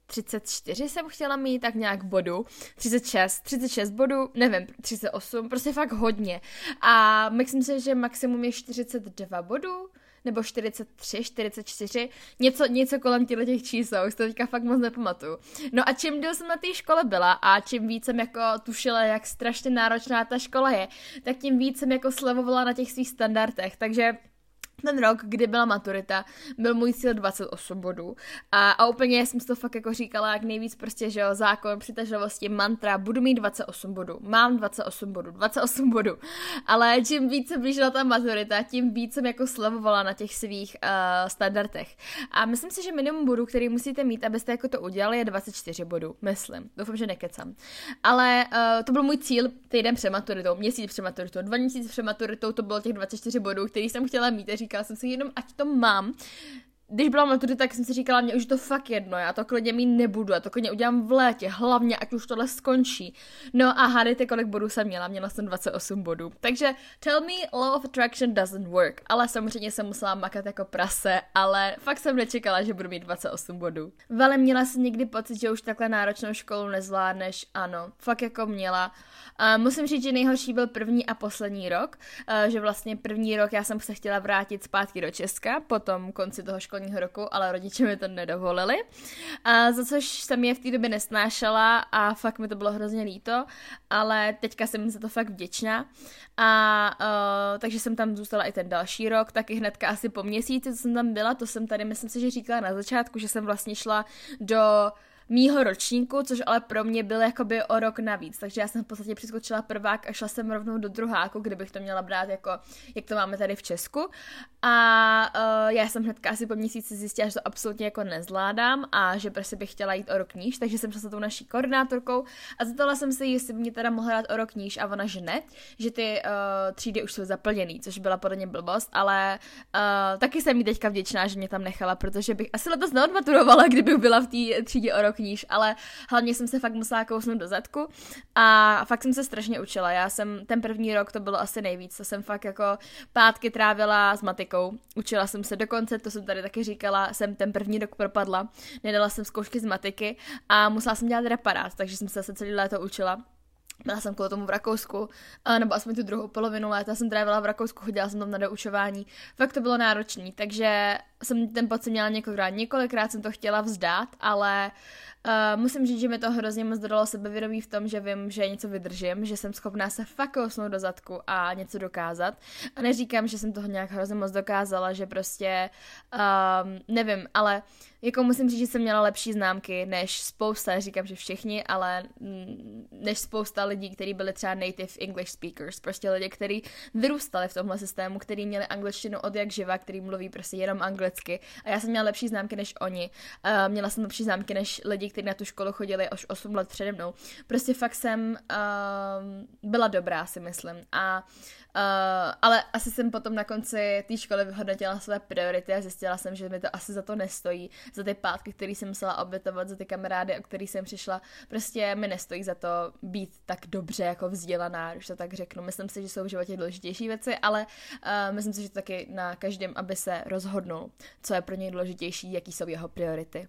34 jsem chtěla mít, tak nějak bodu, 36, 36 bodů, nevím, 38, prostě fakt hodně. A myslím si, že maximum je 42 bodů, nebo 43, 44, něco, něco kolem těchto těch čísel, už to teďka fakt moc nepamatuju. No a čím díl jsem na té škole byla a čím víc jsem jako tušila, jak strašně náročná ta škola je, tak tím víc jsem jako slevovala na těch svých standardech, takže ten rok, kdy byla maturita, byl můj cíl 28 bodů. A, a úplně jsem si to fakt jako říkala, jak nejvíc prostě, že jo, zákon přitažlivosti, mantra, budu mít 28 bodů, mám 28 bodů, 28 bodů. Ale čím víc se blížila ta maturita, tím víc jsem jako slevovala na těch svých uh, standardech. A myslím si, že minimum bodů, který musíte mít, abyste jako to udělali, je 24 bodů, myslím. Doufám, že nekecám. Ale uh, to byl můj cíl týden před maturitou, měsíc před maturitou, dva měsíce před maturitou, to bylo těch 24 bodů, který jsem chtěla mít říkala jsem si jenom, ať to mám, když byla maturita, tak jsem si říkala, mě už to fakt jedno, já to klidně mít nebudu, já to klidně udělám v létě, hlavně ať už tohle skončí. No a hádejte, kolik bodů jsem měla, měla jsem 28 bodů. Takže tell me, law of attraction doesn't work, ale samozřejmě jsem musela makat jako prase, ale fakt jsem nečekala, že budu mít 28 bodů. Vale, měla jsem někdy pocit, že už takhle náročnou školu nezvládneš? Ano, fakt jako měla. Uh, musím říct, že nejhorší byl první a poslední rok, uh, že vlastně první rok já jsem se chtěla vrátit zpátky do Česka, potom konci toho školního roku, ale rodiče mi to nedovolili, uh, za což jsem je v té době nesnášela a fakt mi to bylo hrozně líto, ale teďka jsem za to fakt vděčná. A uh, takže jsem tam zůstala i ten další rok, taky hnedka asi po měsíci, co jsem tam byla, to jsem tady, myslím si, že říkala na začátku, že jsem vlastně šla do mýho ročníku, což ale pro mě byl jakoby o rok navíc, takže já jsem v podstatě přeskočila prvák a šla jsem rovnou do druháku, kdybych to měla brát jako, jak to máme tady v Česku. A uh, já jsem hnedka asi po měsíci zjistila, že to absolutně jako nezvládám a že prostě bych chtěla jít o rok níž, takže jsem šla za tou naší koordinátorkou a zeptala jsem se jestli by mě teda mohla dát o rok níž a ona, že ne, že ty uh, třídy už jsou zaplněný, což byla podle mě blbost, ale uh, taky jsem jí teďka vděčná, že mě tam nechala, protože bych asi letos neodmaturovala, kdybych byla v té třídě o rok níž, ale hlavně jsem se fakt musela kousnout do zadku a fakt jsem se strašně učila. Já jsem ten první rok to bylo asi nejvíc, to jsem fakt jako pátky trávila s matikou. Učila jsem se dokonce, to jsem tady taky říkala, jsem ten první rok propadla, nedala jsem zkoušky z matiky a musela jsem dělat reparát, takže jsem se zase celý léto učila. Byla jsem kvůli tomu v Rakousku, nebo aspoň tu druhou polovinu léta jsem trávila v Rakousku, chodila jsem tam na doučování. Fakt to bylo náročné, takže jsem ten pocit měla několikrát. Několikrát jsem to chtěla vzdát, ale Uh, musím říct, že mi to hrozně moc dodalo sebevědomí v tom, že vím, že něco vydržím, že jsem schopná se fakt kousnout do zadku a něco dokázat. A neříkám, že jsem toho nějak hrozně moc dokázala, že prostě, um, nevím, ale jako musím říct, že jsem měla lepší známky než spousta, říkám, že všichni, ale než spousta lidí, kteří byli třeba native English speakers, prostě lidi, kteří vyrůstali v tomhle systému, kteří měli angličtinu od jak živa, který mluví prostě jenom anglicky. A já jsem měla lepší známky než oni. Uh, měla jsem lepší známky než lidi, kteří na tu školu chodili až 8 let přede mnou. Prostě fakt jsem uh, byla dobrá, si myslím. A Uh, ale asi jsem potom na konci té školy vyhodnotila své priority a zjistila jsem, že mi to asi za to nestojí. Za ty pátky, které jsem musela obětovat, za ty kamarády, o který jsem přišla, prostě mi nestojí za to být tak dobře jako vzdělaná, když to tak řeknu. Myslím si, že jsou v životě důležitější věci, ale uh, myslím si, že to taky na každém, aby se rozhodnul, co je pro něj důležitější, jaký jsou jeho priority.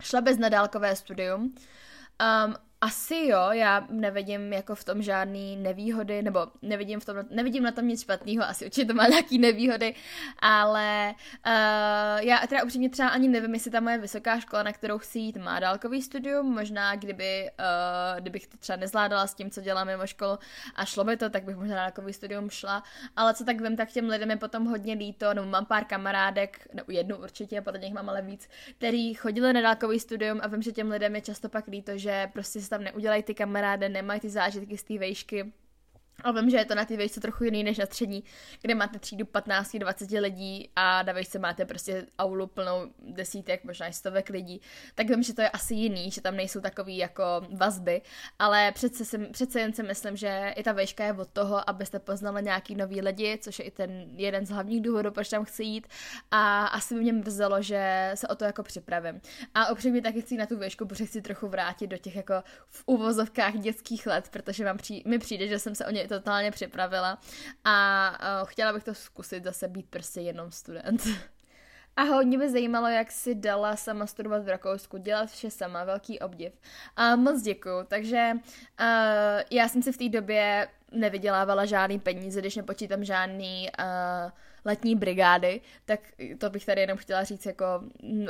Šla bez nadálkové studium. Um, asi jo, já nevidím jako v tom žádný nevýhody, nebo nevidím, v tom, nevidím na tom nic špatného, asi určitě to má [LAUGHS] nějaký nevýhody, ale uh, já teda upřímně třeba ani nevím, jestli ta moje vysoká škola, na kterou chci jít, má dálkový studium, možná kdyby, uh, kdybych to třeba nezvládala s tím, co dělám mimo školu a šlo by to, tak bych možná dálkový studium šla, ale co tak vím, tak těm lidem je potom hodně líto, nebo mám pár kamarádek, nebo jednu určitě, podle nich mám ale víc, který chodili na dálkový studium a vím, že těm lidem je často pak líto, že prostě tam neudělají ty kamarády, nemají ty zážitky z té vejšky, a vím, že je to na ty vejšce trochu jiný než na střední, kde máte třídu 15-20 lidí a na vejšce máte prostě aulu plnou desítek, možná i stovek lidí, tak vím, že to je asi jiný, že tam nejsou takový jako vazby, ale přece, si, přece jen si myslím, že i ta vejška je od toho, abyste poznali nějaký nový lidi, což je i ten jeden z hlavních důvodů, proč tam chci jít a asi by mě mrzelo, že se o to jako připravím. A upřímně taky chci na tu vejšku, protože chci trochu vrátit do těch jako v uvozovkách dětských let, protože mám při, mi přijde, že jsem se o ně totálně připravila a uh, chtěla bych to zkusit zase být prostě jenom student. [LAUGHS] A hodně by zajímalo, jak si dala sama studovat v Rakousku, dělat vše sama, velký obdiv. A moc děkuju. Takže uh, já jsem si v té době nevydělávala žádný peníze, když nepočítám žádný uh, letní brigády, tak to bych tady jenom chtěla říct jako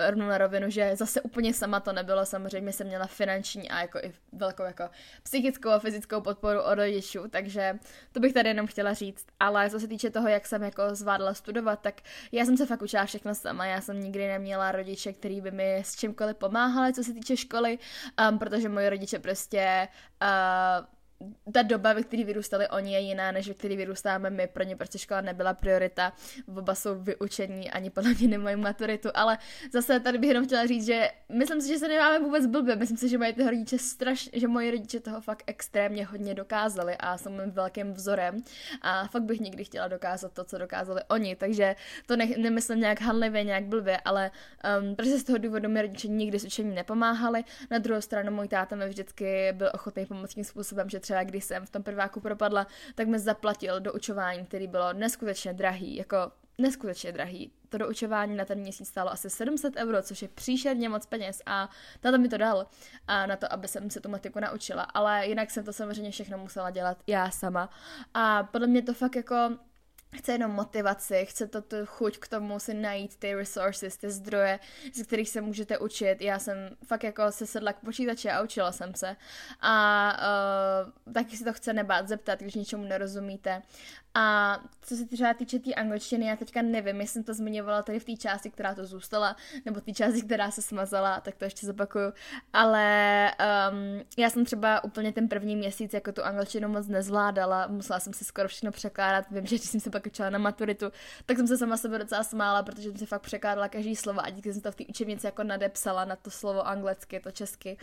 rovnou na rovinu, že zase úplně sama to nebylo, samozřejmě jsem měla finanční a jako i velkou jako psychickou a fyzickou podporu od rodičů, takže to bych tady jenom chtěla říct, ale co se týče toho, jak jsem jako zvládla studovat, tak já jsem se fakt učila všechno sama, já jsem nikdy neměla rodiče, který by mi s čímkoliv pomáhali, co se týče školy, um, protože moji rodiče prostě uh, ta doba, ve které vyrůstali oni, je jiná, než ve které vyrůstáme my. Pro ně prostě škola nebyla priorita. Oba jsou vyučení, ani podle mě nemají maturitu, ale zase tady bych jenom chtěla říct, že myslím si, že se nemáme vůbec blbě. Myslím si, že mají ty rodiče strašně, že moji rodiče toho fakt extrémně hodně dokázali a jsou mým velkým vzorem. A fakt bych nikdy chtěla dokázat to, co dokázali oni. Takže to ne, nemyslím nějak hanlivě, nějak blbě, ale um, protože z toho důvodu mi rodiče nikdy s učením nepomáhali. Na druhou stranu můj táta mi vždycky byl ochotný pomoct tím způsobem, že třeba když jsem v tom prváku propadla, tak mi zaplatil do učování, který bylo neskutečně drahý, jako neskutečně drahý. To doučování na ten měsíc stálo asi 700 euro, což je příšerně moc peněz a táta mi to dal a na to, aby jsem se tu matiku naučila, ale jinak jsem to samozřejmě všechno musela dělat já sama a podle mě to fakt jako chce jenom motivaci, chce to tu chuť k tomu si najít ty resources, ty zdroje, z kterých se můžete učit. Já jsem fakt jako se sedla k počítači a učila jsem se. A uh, taky si to chce nebát zeptat, když něčemu nerozumíte. A co se třeba týče té tý angličtiny, já teďka nevím, jestli jsem to zmiňovala tady v té části, která to zůstala, nebo té části, která se smazala, tak to ještě zopakuju. Ale um, já jsem třeba úplně ten první měsíc jako tu angličtinu moc nezvládala, musela jsem si skoro všechno překládat. Vím, že když jsem se pak učila na maturitu, tak jsem se sama sebe docela smála, protože jsem si fakt překládala každý slovo a díky jsem to v té učebnici jako nadepsala na to slovo anglicky, to česky.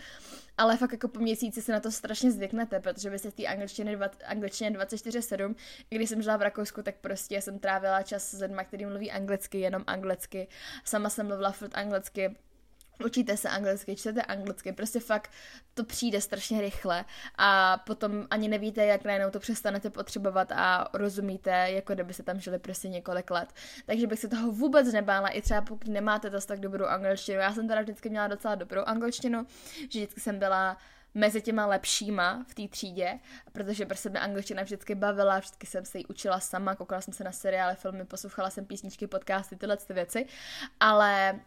Ale fakt jako po měsíci se na to strašně zvyknete, protože vy se v té angličtině, angličtině 24-7, když jsem žila v Rakousku, tak prostě jsem trávila čas s lidmi, kteří mluví anglicky, jenom anglicky. Sama jsem mluvila furt anglicky, učíte se anglicky, čtete anglicky, prostě fakt to přijde strašně rychle a potom ani nevíte, jak najednou to přestanete potřebovat a rozumíte, jako kdyby se tam žili prostě několik let. Takže bych se toho vůbec nebála, i třeba pokud nemáte dost tak dobrou angličtinu. Já jsem teda vždycky měla docela dobrou angličtinu, že vždycky jsem byla mezi těma lepšíma v té třídě, protože prostě mě angličtina vždycky bavila, vždycky jsem se ji učila sama, koukala jsem se na seriály, filmy, poslouchala jsem písničky, podcasty, tyhle ty věci, ale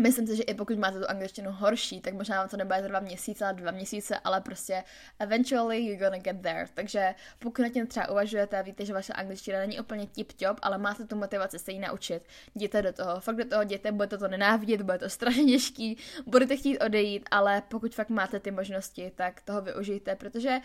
Myslím si, že i pokud máte tu angličtinu horší, tak možná vám to nebude trvat měsíce, ale dva měsíce, ale prostě eventually you're gonna get there. Takže pokud na tím třeba uvažujete a víte, že vaše angličtina není úplně tip-top, ale máte tu motivaci se ji naučit, jděte do toho. Fakt do toho jděte, budete to nenávidět, bude to strašně těžký, budete chtít odejít, ale pokud fakt máte ty možnosti, tak toho využijte, protože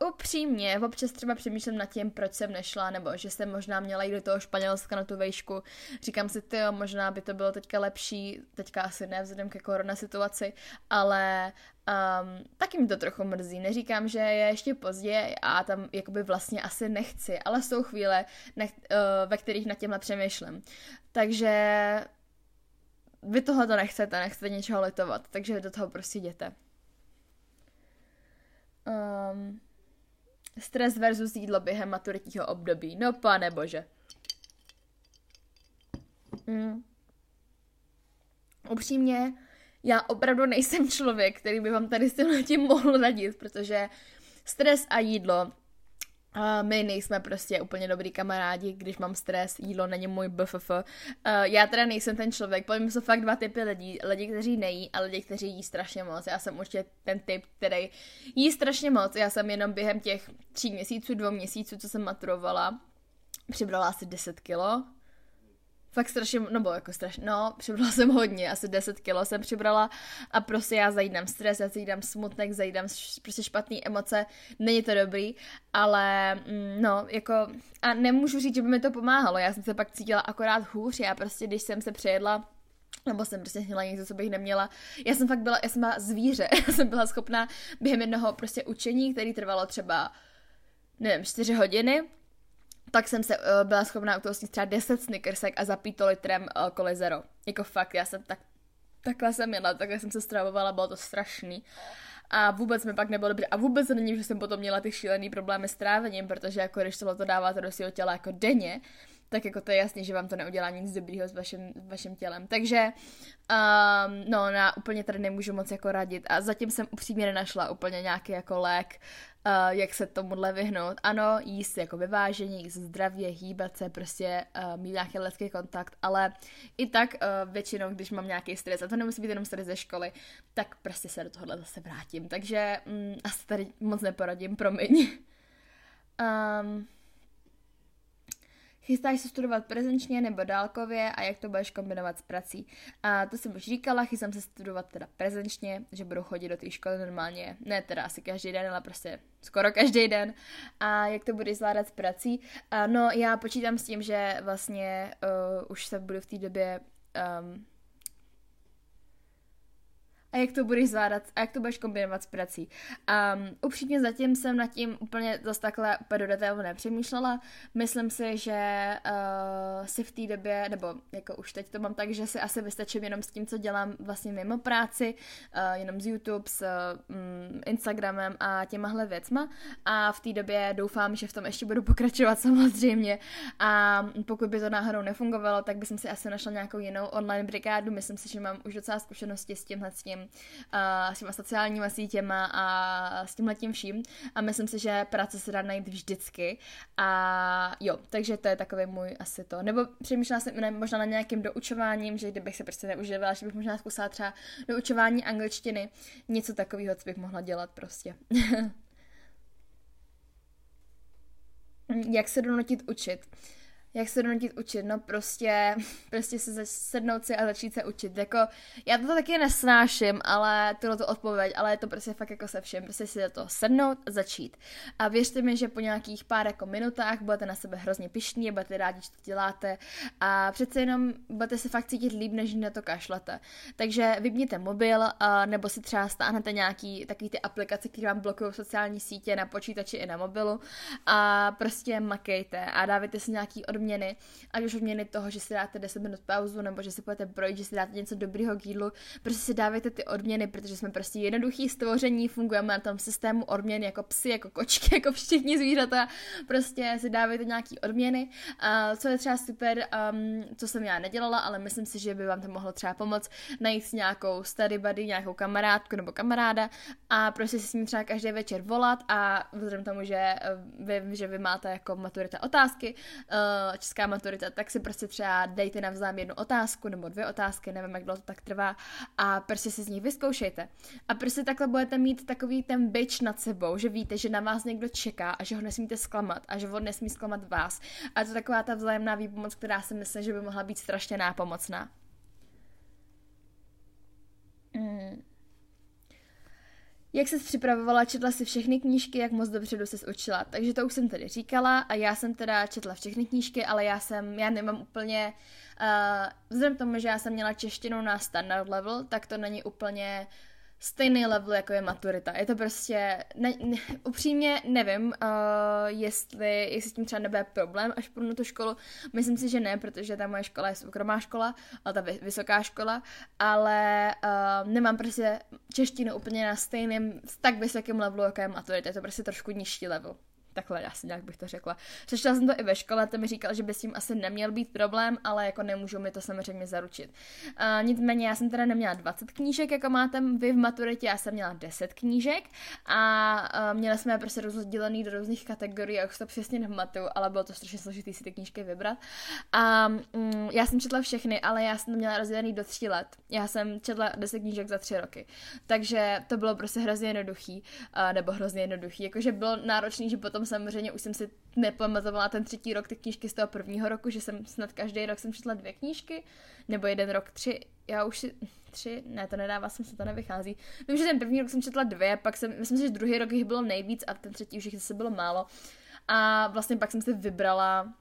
uh, upřímně občas třeba přemýšlím nad tím, proč jsem nešla, nebo že jsem možná měla jít do toho Španělska na tu vejšku. Říkám si, ty možná by to bylo teďka lepší, teďka asi ne vzhledem ke korona situaci, ale um, taky mi to trochu mrzí. Neříkám, že je ještě pozdě a tam jakoby vlastně asi nechci, ale jsou chvíle, nech, uh, ve kterých nad těmhle přemýšlím. Takže vy tohle to nechcete, nechcete něčeho litovat, takže do toho prostě jděte. Um, stres versus jídlo během maturitního období. No pane bože. Mm upřímně, já opravdu nejsem člověk, který by vám tady s tím mohl radit, protože stres a jídlo Uh, my nejsme prostě úplně dobrý kamarádi, když mám stres, jídlo není můj BFF. Uh, já teda nejsem ten člověk, pojďme jsou fakt dva typy lidí, lidi, kteří nejí a lidi, kteří jí strašně moc. Já jsem určitě ten typ, který jí strašně moc. Já jsem jenom během těch tří měsíců, dvou měsíců, co jsem maturovala, přibrala asi 10 kilo, fakt strašně, nebo jako strašně, no, přibrala jsem hodně, asi 10 kilo jsem přibrala a prostě já zajídám stres, já zajídám smutek, zajídám prostě špatné emoce, není to dobrý, ale mm, no, jako a nemůžu říct, že by mi to pomáhalo, já jsem se pak cítila akorát hůř, já prostě, když jsem se přejedla nebo jsem prostě měla něco, co bych neměla. Já jsem fakt byla, já jsem byla zvíře, [LAUGHS] já jsem byla schopná během jednoho prostě učení, který trvalo třeba, nevím, 4 hodiny, tak jsem se uh, byla schopná utoustit třeba 10 snickersek a zapít to litrem uh, Cola Zero. Jako fakt, já jsem tak, takhle jsem jela, takhle jsem se stravovala, bylo to strašný. A vůbec mi pak nebylo dobře. A vůbec není, že jsem potom měla ty šílený problémy s trávením, protože jako když tohle to dáváte do svého těla jako denně, tak jako to je jasně, že vám to neudělá nic dobrýho s vaším, vaším tělem. Takže um, no, já úplně tady nemůžu moc jako radit a zatím jsem upřímně nenašla úplně nějaký jako lék, uh, jak se tomuhle vyhnout. Ano, jíst jako vyvážení, jíst zdravě, hýbat se, prostě uh, mít nějaký lidský kontakt, ale i tak uh, většinou, když mám nějaký stres, a to nemusí být jenom stres ze školy, tak prostě se do tohohle zase vrátím. Takže um, asi tady moc neporadím, promiň. [LAUGHS] Um, Chystáš se studovat prezenčně nebo dálkově a jak to budeš kombinovat s prací? A to jsem už říkala, chystám se studovat teda prezenčně, že budu chodit do té školy normálně, ne teda asi každý den, ale prostě skoro každý den. A jak to budeš zvládat s prací? A no, já počítám s tím, že vlastně uh, už se budu v té době um, a jak to budeš zvládat a jak to budeš kombinovat s prací. Um, upřímně zatím jsem nad tím úplně zase takhle úplně do detailu nepřemýšlela. Myslím si, že uh, si v té době, nebo jako už teď to mám tak, že si asi vystačím jenom s tím, co dělám vlastně mimo práci, uh, jenom z YouTube, s um, Instagramem a těmahle věcma a v té době doufám, že v tom ještě budu pokračovat [LAUGHS] samozřejmě a pokud by to náhodou nefungovalo, tak bych si asi našla nějakou jinou online brigádu. Myslím si, že mám už docela zkušenosti s tímhle s tím uh, s těma sociálníma sítěma a s tím vším a myslím si, že práce se dá najít vždycky a jo, takže to je takový můj asi to. Nebo přemýšlela jsem ne, možná na nějakým doučováním, že kdybych se prostě neužívala, že bych možná zkusila třeba doučování angličtiny, něco takového, co bych mohla dělat prostě. [LAUGHS] Jak se donutit učit? Jak se donutit učit, no prostě, [LAUGHS] prostě se sednout si a začít se učit, jako, já to taky nesnáším, ale tohle to odpověď, ale je to prostě fakt jako se všem, prostě si to sednout a začít. A věřte mi, že po nějakých pár jako minutách budete na sebe hrozně pišní, budete rádi, že to děláte a přece jenom budete se fakt cítit líp, než na to kašlete. Takže vypněte mobil, a, nebo si třeba stáhnete nějaký takový ty aplikace, které vám blokují sociální sítě na počítači i na mobilu a prostě makejte a dávajte si nějaký odměn odměny, ať už odměny toho, že si dáte 10 minut pauzu, nebo že si budete projít, že si dáte něco dobrého k jídlu, prostě si dávejte ty odměny, protože jsme prostě jednoduchý stvoření, fungujeme na tom systému odměn jako psy, jako kočky, [LAUGHS] jako všichni zvířata, prostě si dávejte nějaký odměny. A co je třeba super, um, co jsem já nedělala, ale myslím si, že by vám to mohlo třeba pomoct najít nějakou study buddy, nějakou kamarádku nebo kamaráda a prostě si s ním třeba každý večer volat a vzhledem tomu, že eh, vím, že vy máte jako maturita otázky, uh, česká maturita, tak si prostě třeba dejte navzájem jednu otázku nebo dvě otázky, nevím, jak dlouho to tak trvá, a prostě si z nich vyzkoušejte. A prostě takhle budete mít takový ten bitch nad sebou, že víte, že na vás někdo čeká a že ho nesmíte zklamat a že on nesmí zklamat vás. A to je taková ta vzájemná výpomoc, která si myslím, že by mohla být strašně nápomocná. Mm. Jak se připravovala, četla si všechny knížky, jak moc dopředu se učila. Takže to už jsem tady říkala a já jsem teda četla všechny knížky, ale já jsem, já nemám úplně, uh, vzhledem k tomu, že já jsem měla češtinu na standard level, tak to není úplně stejný level, jako je maturita. Je to prostě, ne, ne, upřímně nevím, uh, jestli, jestli s tím třeba nebude problém, až půjdu tu školu. Myslím si, že ne, protože ta moje škola je soukromá škola, ale ta vysoká škola, ale uh, nemám prostě češtinu úplně na stejném, tak vysokém levelu, jako je maturita. Je to prostě trošku nižší level. Takhle asi nějak bych to řekla. Přečetla jsem to i ve škole, to mi říkal, že by s tím asi neměl být problém, ale jako nemůžu mi to samozřejmě zaručit. Uh, nicméně já jsem teda neměla 20 knížek, jako máte vy v maturitě, já jsem měla 10 knížek a uh, měli jsme je prostě rozdělený do různých kategorií, už to přesně nepamatuju, ale bylo to strašně složitý si ty knížky vybrat. A um, já jsem četla všechny, ale já jsem měla rozdělený do 3 let. Já jsem četla 10 knížek za 3 roky. Takže to bylo prostě hrozně jednoduchý, uh, nebo hrozně jednoduchý. Jakože bylo náročný, že potom samozřejmě už jsem si nepamatovala ten třetí rok ty knížky z toho prvního roku, že jsem snad každý rok jsem četla dvě knížky, nebo jeden rok tři, já už si, tři, ne, to nedává smysl, to nevychází. Vím, že ten první rok jsem četla dvě, pak jsem, myslím si, že druhý rok jich bylo nejvíc a ten třetí už jich zase bylo málo. A vlastně pak jsem si vybrala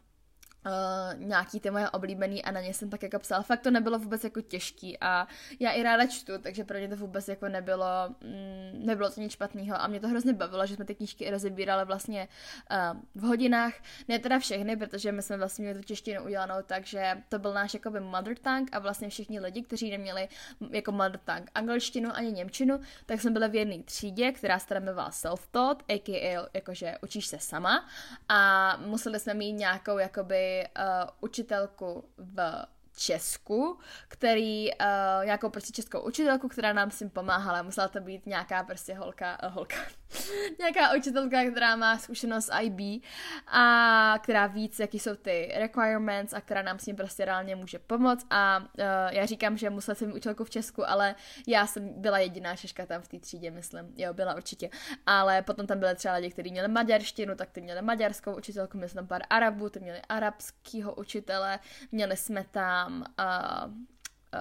Uh, nějaký ty moje oblíbený a na ně jsem tak jako psala. Fakt to nebylo vůbec jako těžký a já i ráda čtu, takže pro mě to vůbec jako nebylo, mm, nebylo to nic špatného a mě to hrozně bavilo, že jsme ty knížky i rozebírali vlastně uh, v hodinách. Ne teda všechny, protože my jsme vlastně měli tu češtinu udělanou tak, že to byl náš jakoby mother tongue a vlastně všichni lidi, kteří neměli jako mother tongue angličtinu ani němčinu, tak jsme byli v jedné třídě, která se jmenovala self-taught, a.k.a. jakože učíš se sama a museli jsme mít nějakou jakoby uh, učitelku v Česku, který, uh, nějakou prostě českou učitelku, která nám s tím pomáhala. Musela to být nějaká prostě holka, uh, holka, [LAUGHS] nějaká učitelka, která má zkušenost IB a která víc, jaký jsou ty requirements a která nám s tím prostě reálně může pomoct a uh, já říkám, že musela jsem učitelku v Česku, ale já jsem byla jediná šeška tam v té třídě, myslím. Jo, byla určitě. Ale potom tam byly třeba lidi, kteří měli maďarštinu, tak ty měli maďarskou učitelku, my jsme tam pár Arabů, ty měli arabského učitele, měli jsme tam uh,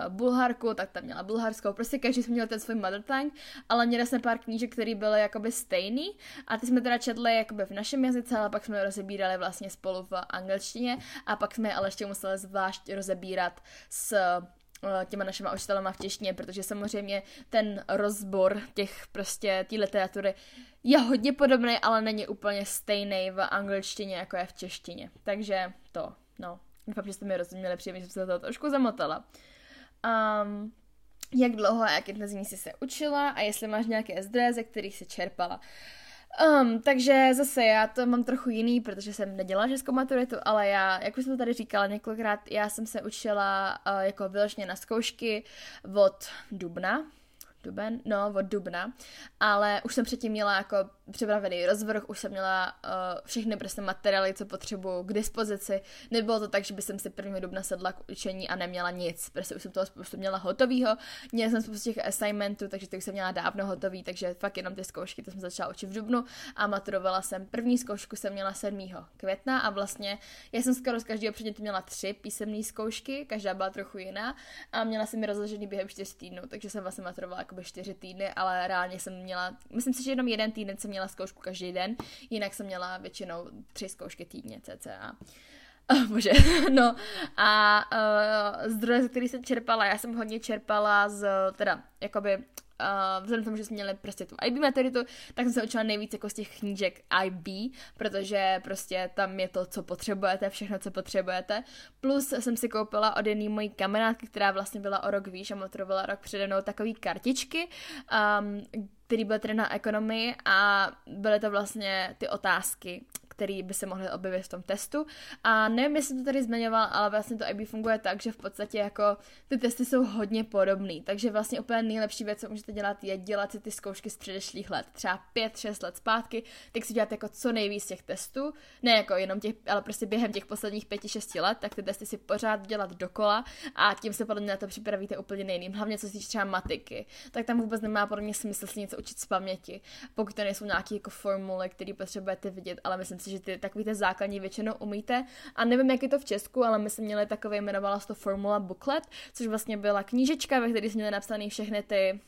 Bulharku, tak tam měla bulharskou, prostě každý jsme měl ten svůj mother tongue, ale měli jsme pár knížek, které byly jakoby stejný a ty jsme teda četli jakoby v našem jazyce, ale pak jsme je rozebírali vlastně spolu v angličtině a pak jsme je ale ještě museli zvlášť rozebírat s eh, těma našima učitelema v češtině, protože samozřejmě ten rozbor těch prostě té literatury je hodně podobný, ale není úplně stejný v angličtině, jako je v češtině. Takže to, no. Doufám, že jste mi rozuměli, příjemně jsem se to trošku zamotala um, jak dlouho a jak intenzivně jsi se učila a jestli máš nějaké zdroje, ze kterých jsi čerpala. Um, takže zase já to mám trochu jiný, protože jsem nedělala českou maturitu, ale já, jak už jsem to tady říkala několikrát, já jsem se učila uh, jako vyloženě na zkoušky od dubna, duben, no, od dubna, ale už jsem předtím měla jako připravený rozvrh, už jsem měla uh, všechny prostě materiály, co potřebuju k dispozici. Nebylo to tak, že bych si 1. dubna sedla k učení a neměla nic, prostě už jsem toho spoustu měla hotovýho, měla jsem spoustu těch assignmentů, takže to už jsem měla dávno hotový, takže fakt jenom ty zkoušky, to jsem začala učit v dubnu a maturovala jsem. První zkoušku jsem měla 7. května a vlastně já jsem skoro z každého předmětu měla tři písemné zkoušky, každá byla trochu jiná a měla jsem mi rozložený během 4 týdnů, takže jsem vlastně maturovala jakoby 4 týdny, ale reálně jsem měla, myslím si, že jenom jeden týden jsem měla zkoušku každý den, jinak jsem měla většinou tři zkoušky týdně cca. Oh, bože, [LAUGHS] no a uh, zdroje, ze kterých jsem čerpala, já jsem hodně čerpala z, teda, jakoby, uh, vzhledem k tomu, že jsme měli prostě tu IB maturitu, tak jsem se učila nejvíc jako z těch knížek IB, protože prostě tam je to, co potřebujete, všechno, co potřebujete. Plus jsem si koupila od jedné mojí kamarádky, která vlastně byla o rok výš a maturovala rok přede mnou, takový kartičky, um, který byl tedy na ekonomii a byly to vlastně ty otázky, který by se mohly objevit v tom testu. A nevím, jestli to tady zmiňoval, ale vlastně to IB funguje tak, že v podstatě jako ty testy jsou hodně podobný. Takže vlastně úplně nejlepší věc, co můžete dělat, je dělat si ty zkoušky z předešlých let. Třeba 5-6 let zpátky, tak si dělat jako co nejvíc těch testů. Ne jako jenom těch, ale prostě během těch posledních 5-6 let, tak ty testy si pořád dělat dokola a tím se podle mě na to připravíte úplně nejným. Hlavně co se týče třeba matiky, tak tam vůbec nemá podle mě smysl si něco učit z paměti, pokud to nejsou nějaké jako formuly, které potřebujete vidět, ale myslím si, že ty takový ty základní většinou umíte. A nevím, jak je to v Česku, ale my jsme měli takové, jmenovala se to Formula Booklet, což vlastně byla knížečka, ve které jsme měli napsané všechny ty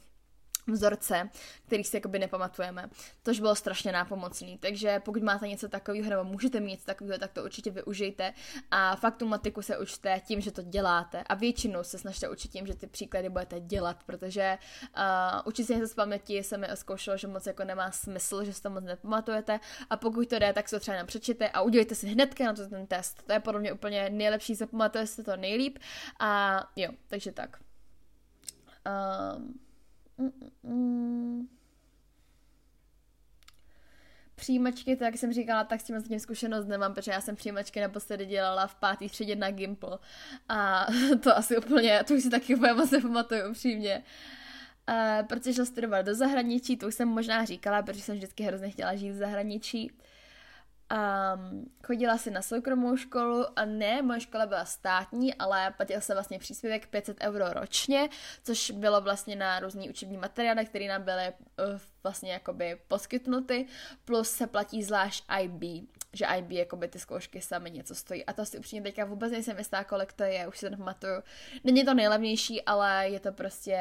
vzorce, kterých si jakoby nepamatujeme, což bylo strašně nápomocný. Takže pokud máte něco takového, nebo můžete mít něco takového, tak to určitě využijte. A fakt tu matiku se učte tím, že to děláte. A většinou se snažte učit tím, že ty příklady budete dělat, protože uh, učit si něco z paměti se mi zkoušelo, že moc jako nemá smysl, že si to moc nepamatujete. A pokud to jde, tak se to třeba přečtěte a udělejte si hnedka na to ten test. To je podle mě úplně nejlepší, zapamatuje si to nejlíp. A jo, takže tak. Um, Mm-mm. Přijímačky, tak jak jsem říkala, tak s tím zatím zkušenost nemám, protože já jsem přijímačky naposledy dělala v pátý třídě na Gimple. A [LAUGHS] to asi úplně, to už si taky úplně moc nepamatuju upřímně. Uh, protože šla studovat do zahraničí, to už jsem možná říkala, protože jsem vždycky hrozně chtěla žít v zahraničí. Um, chodila si na soukromou školu a ne, moje škola byla státní, ale platil se vlastně příspěvek 500 euro ročně, což bylo vlastně na různý učební materiály, které nám byly uh, vlastně jakoby poskytnuty, plus se platí zvlášť IB, že IB jakoby ty zkoušky sami něco stojí. A to si upřímně teďka vůbec nejsem jistá, kolik to je, už to nepamatuju. Není to nejlevnější, ale je to prostě,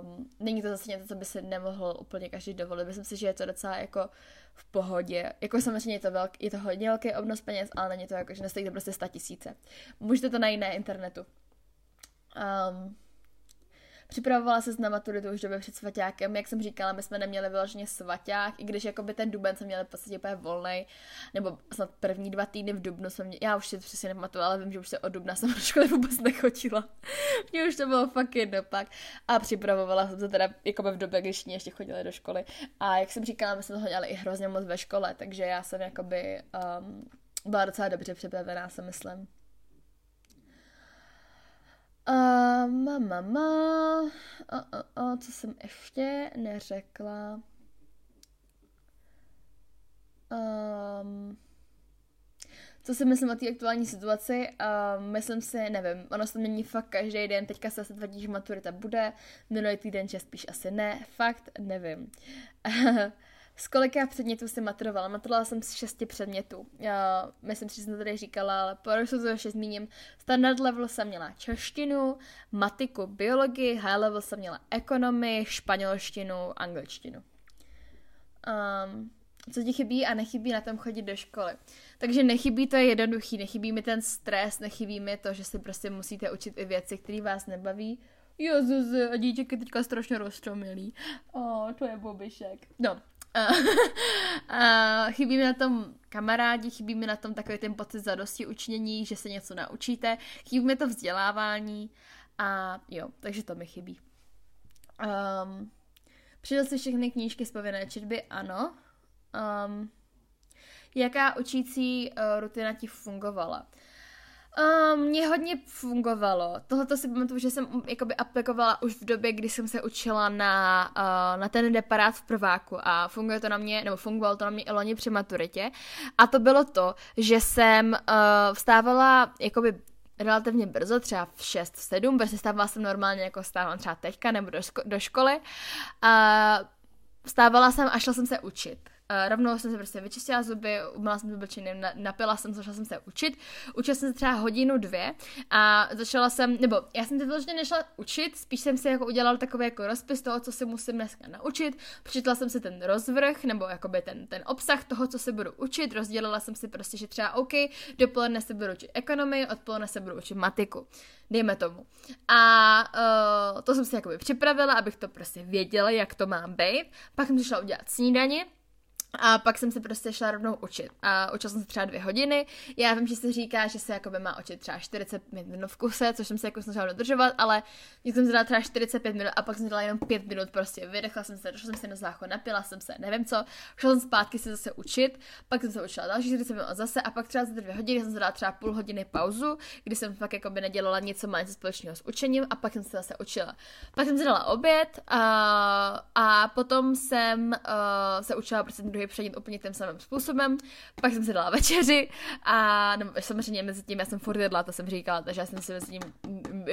um, není to zase něco, co by si nemohl úplně každý dovolit. Myslím si, že je to docela jako v pohodě. Jako samozřejmě je to, velk, je to hodně velký obnos peněz, ale není to jako, že nestojí to prostě 100 tisíce. Můžete to najít na internetu. Um, Připravovala se na maturitu už době před svaťákem, jak jsem říkala, my jsme neměli vyloženě svaťák, i když jakoby ten duben jsme měli v podstatě úplně volný, nebo snad první dva týdny v dubnu jsme měli, já už si přesně nepamatuju, ale vím, že už se od dubna jsem do školy vůbec nechodila. [LAUGHS] Mně už to bylo fakt jedno pak. A připravovala jsem se teda jakoby v době, když ještě chodili do školy. A jak jsem říkala, my jsme to dělali i hrozně moc ve škole, takže já jsem jakoby um, byla docela dobře připravená, se myslím. Uh, mama, ma, uh, uh, co jsem ještě neřekla? Um, co si myslím o té aktuální situaci? Uh, myslím si, nevím, ono se mění fakt každý den, teďka se tvrdí, že maturita bude, minulý týden, že spíš asi ne, fakt nevím. [LAUGHS] Z kolika předmětů jsem maturovala? Maturovala jsem z šesti předmětů. Já myslím, že jsem to tady říkala, ale prostě to ještě zmíním. Standard level jsem měla češtinu, matiku, biologii, high level jsem měla ekonomii, španělštinu, angličtinu. Um, co ti chybí a nechybí na tom chodit do školy. Takže nechybí to jednoduchý, nechybí mi ten stres, nechybí mi to, že si prostě musíte učit i věci, které vás nebaví. Jezus, a dítěk je teďka strašně rozčomilý. O, oh, to je bobišek. No, [LAUGHS] a chybí mi na tom kamarádi, chybí mi na tom takový ten pocit zadosti učnění, že se něco naučíte, chybí mi to vzdělávání a jo, takže to mi chybí. Um, Přidal si všechny knížky z povinné četby? Ano. Um, jaká učící uh, rutina ti fungovala? Uh, mně hodně fungovalo. Tohle si pamatuju, že jsem jakoby aplikovala už v době, kdy jsem se učila na, uh, na ten deparát v prváku a funguje to na mě, nebo fungovalo to na mě i loni při maturitě. A to bylo to, že jsem uh, vstávala jakoby relativně brzo, třeba v 6, v 7, protože stávala jsem normálně jako stávám třeba teďka nebo do, ško- do školy. A vstávala jsem a šla jsem se učit. Uh, rovnou jsem se prostě vyčistila zuby, umila jsem zuby činem, napila jsem, začala jsem se učit. Učila jsem se třeba hodinu, dvě a začala jsem, nebo já jsem se vyloženě nešla učit, spíš jsem si jako udělala takový jako rozpis toho, co si musím dneska naučit. Přečetla jsem si ten rozvrh, nebo jakoby ten, ten obsah toho, co se budu učit. Rozdělila jsem si prostě, že třeba OK, dopoledne se budu učit ekonomii, odpoledne se budu učit matiku. Dejme tomu. A uh, to jsem si jakoby připravila, abych to prostě věděla, jak to mám být. Pak jsem šla udělat snídaně, a pak jsem se prostě šla rovnou učit. A učila jsem se třeba dvě hodiny. Já vím, že se říká, že se jako by má učit třeba 45 minut v kuse, což jsem se jako snažila dodržovat, ale mě jsem dala třeba 45 minut a pak jsem dala jenom 5 minut prostě. Vydechla jsem se, došla jsem se na záchod, napila jsem se, nevím co. Šla jsem zpátky se zase učit, pak jsem se učila další 40 minut zase a pak třeba za dvě hodiny jsem se dala třeba půl hodiny pauzu, kdy jsem fakt jako by nedělala něco málo společného s učením a pak jsem se zase učila. Pak jsem si dala oběd a, a potom jsem uh, se učila prostě druhý předít úplně tím samým způsobem. Pak jsem si dala večeři a nebo samozřejmě mezi tím já jsem furt jedla, to jsem říkala, takže já jsem si mezi tím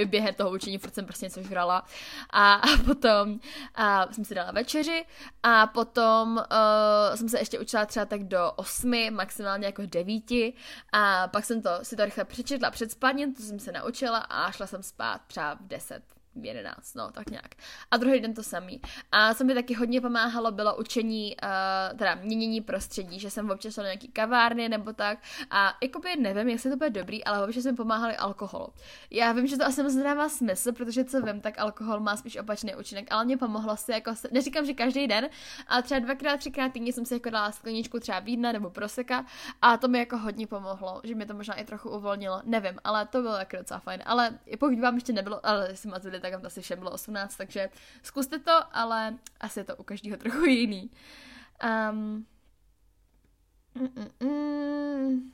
během toho učení furt jsem prostě něco žrala. A, a potom a jsem si dala večeři a potom uh, jsem se ještě učila třeba tak do osmi, maximálně jako devíti. A pak jsem to si to rychle přečetla před spáním, to jsem se naučila a šla jsem spát třeba v deset 11, no, tak nějak. A druhý den to samý. A co mi taky hodně pomáhalo, bylo učení, uh, teda měnění prostředí, že jsem občas šla nějaký kavárny nebo tak. A jakoby nevím, jestli to bude dobrý, ale občas mi pomáhali alkohol. Já vím, že to asi moc nedává smysl, protože co vím, tak alkohol má spíš opačný účinek, ale mě pomohlo si jako, se, neříkám, že každý den, ale třeba dvakrát, třikrát týdně jsem si jako dala skleničku třeba vína nebo proseka a to mi jako hodně pomohlo, že mi to možná i trochu uvolnilo, nevím, ale to bylo jako docela fajn. Ale pokud vám ještě nebylo, ale mazili tak asi všem bylo 18, takže zkuste to, ale asi je to u každého trochu jiný. Um, mm, mm, mm.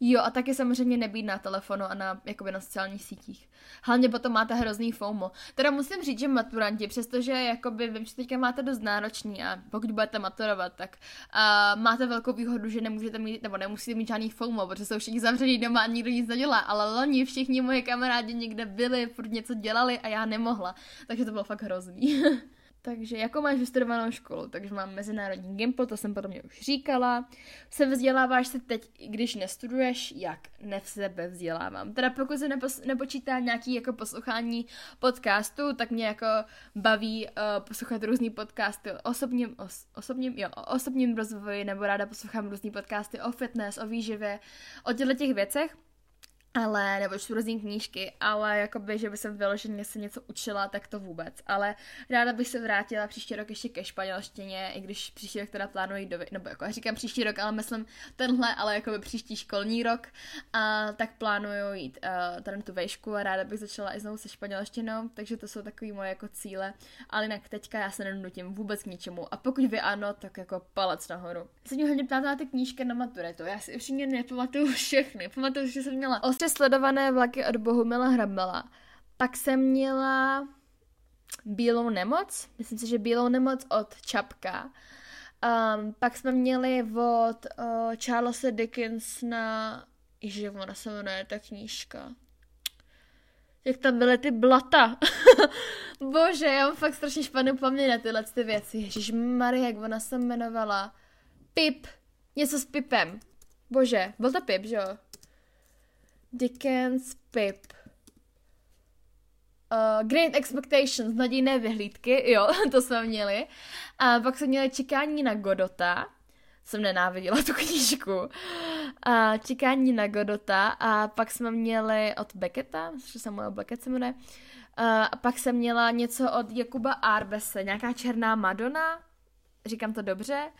Jo, a taky samozřejmě nebýt na telefonu a na, jakoby na sociálních sítích. Hlavně potom máte hrozný FOMO. Teda musím říct, že maturanti, přestože jakoby vím, že teďka máte dost náročný a pokud budete maturovat, tak uh, máte velkou výhodu, že nemůžete mít, nebo nemusíte mít žádný FOMO, protože jsou všichni zavření doma a nikdo nic nedělá, ale loni všichni moje kamarádi někde byli, furt něco dělali a já nemohla. Takže to bylo fakt hrozný. [LAUGHS] Takže jako máš vystudovanou školu, takže mám mezinárodní Gimple, to jsem potom mě už říkala. Se vzděláváš se teď, když nestuduješ, jak ne v sebe vzdělávám. Teda pokud se nepos- nepočítá nějaký jako poslouchání podcastu, tak mě jako baví uh, poslouchat různý podcasty o osobním, o, osobním, jo, o osobním rozvoji, nebo ráda poslouchám různý podcasty o fitness, o výživě, o těchto těch věcech. Ale, nebo čtu různý knížky, ale jakoby, že by se vyloženě se něco učila, tak to vůbec. Ale ráda bych se vrátila příští rok ještě ke španělštině, i když příští rok teda plánuji do, nebo jako říkám příští rok, ale myslím tenhle, ale jako příští školní rok, a tak plánuju jít uh, tady tu vejšku a ráda bych začala i znovu se španělštinou, takže to jsou takový moje jako cíle, ale jinak teďka já se nenutím vůbec k ničemu. A pokud vy ano, tak jako palec nahoru. Se mě hodně ptáte na ty knížky na maturitu, já si upřímně nepamatuju všechny, pamatuju, že jsem měla ještě sledované vlaky od Bohumila Hrabala. Pak jsem měla Bílou nemoc, myslím si, že Bílou nemoc od Čapka. Um, pak jsme měli od uh, Charlesa Dickinsona, že ona se jmenuje ta knížka. Jak tam byly ty blata. [LAUGHS] Bože, já mám fakt strašně špatnou paměť na tyhle ty věci. Ježíš Marie, jak ona se jmenovala. Pip. Něco s Pipem. Bože, byl to Pip, že jo? Dickens, Pip. Uh, Great Expectations, nadějné vyhlídky, jo, [LAUGHS] to jsme měli. A pak jsme měli Čekání na Godota, jsem nenáviděla tu [LAUGHS] knížku. A Čekání na Godota a pak jsme měli od Becketa, že Samuel Beckett se jmenuje. A pak jsem měla něco od Jakuba Arbese, nějaká černá Madonna, říkám to dobře.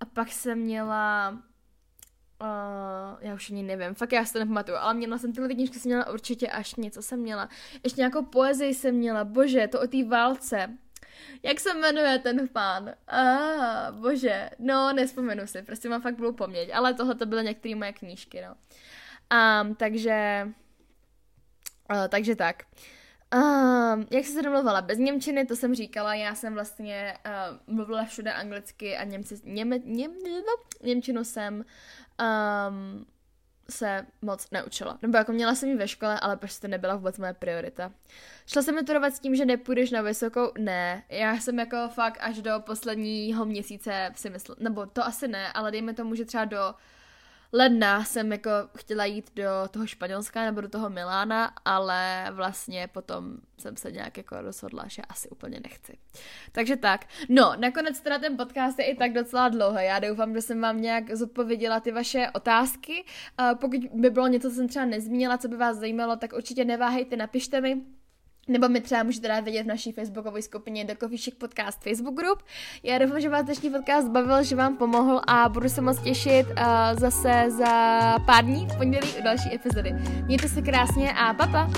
A pak jsem měla Uh, já už ani nevím, fakt já si to nepamatuju, ale měla jsem tyhle knížky, jsem měla určitě až něco jsem měla. Ještě nějakou poezii jsem měla, bože, to o té válce. Jak se jmenuje ten pán? Ah, bože, no, nespomenu si, prostě mám fakt blou paměť, ale tohle to byly některé moje knížky, no. Um, takže, uh, takže tak. Um, jak jsem se domluvala bez Němčiny, to jsem říkala, já jsem vlastně uh, mluvila všude anglicky a Němci, něme, něm, Němčinu jsem um, se moc neučila. Nebo jako měla jsem ji ve škole, ale prostě to nebyla vůbec moje priorita. Šla jsem maturovat s tím, že nepůjdeš na vysokou? Ne. Já jsem jako fakt až do posledního měsíce si myslela, nebo to asi ne, ale dejme tomu, že třeba do ledna jsem jako chtěla jít do toho Španělska nebo do toho Milána, ale vlastně potom jsem se nějak jako rozhodla, že asi úplně nechci. Takže tak. No, nakonec teda ten podcast je i tak docela dlouhý. Já doufám, že jsem vám nějak zodpověděla ty vaše otázky. Pokud by bylo něco, co jsem třeba nezmínila, co by vás zajímalo, tak určitě neváhejte, napište mi. Nebo mi třeba můžete dát vědět v naší facebookové skupině do Kofíšek Podcast Facebook Group. Já doufám, že vás dnešní podcast bavil, že vám pomohl a budu se moc těšit uh, zase za pár dní v pondělí u další epizody. Mějte se krásně a papa!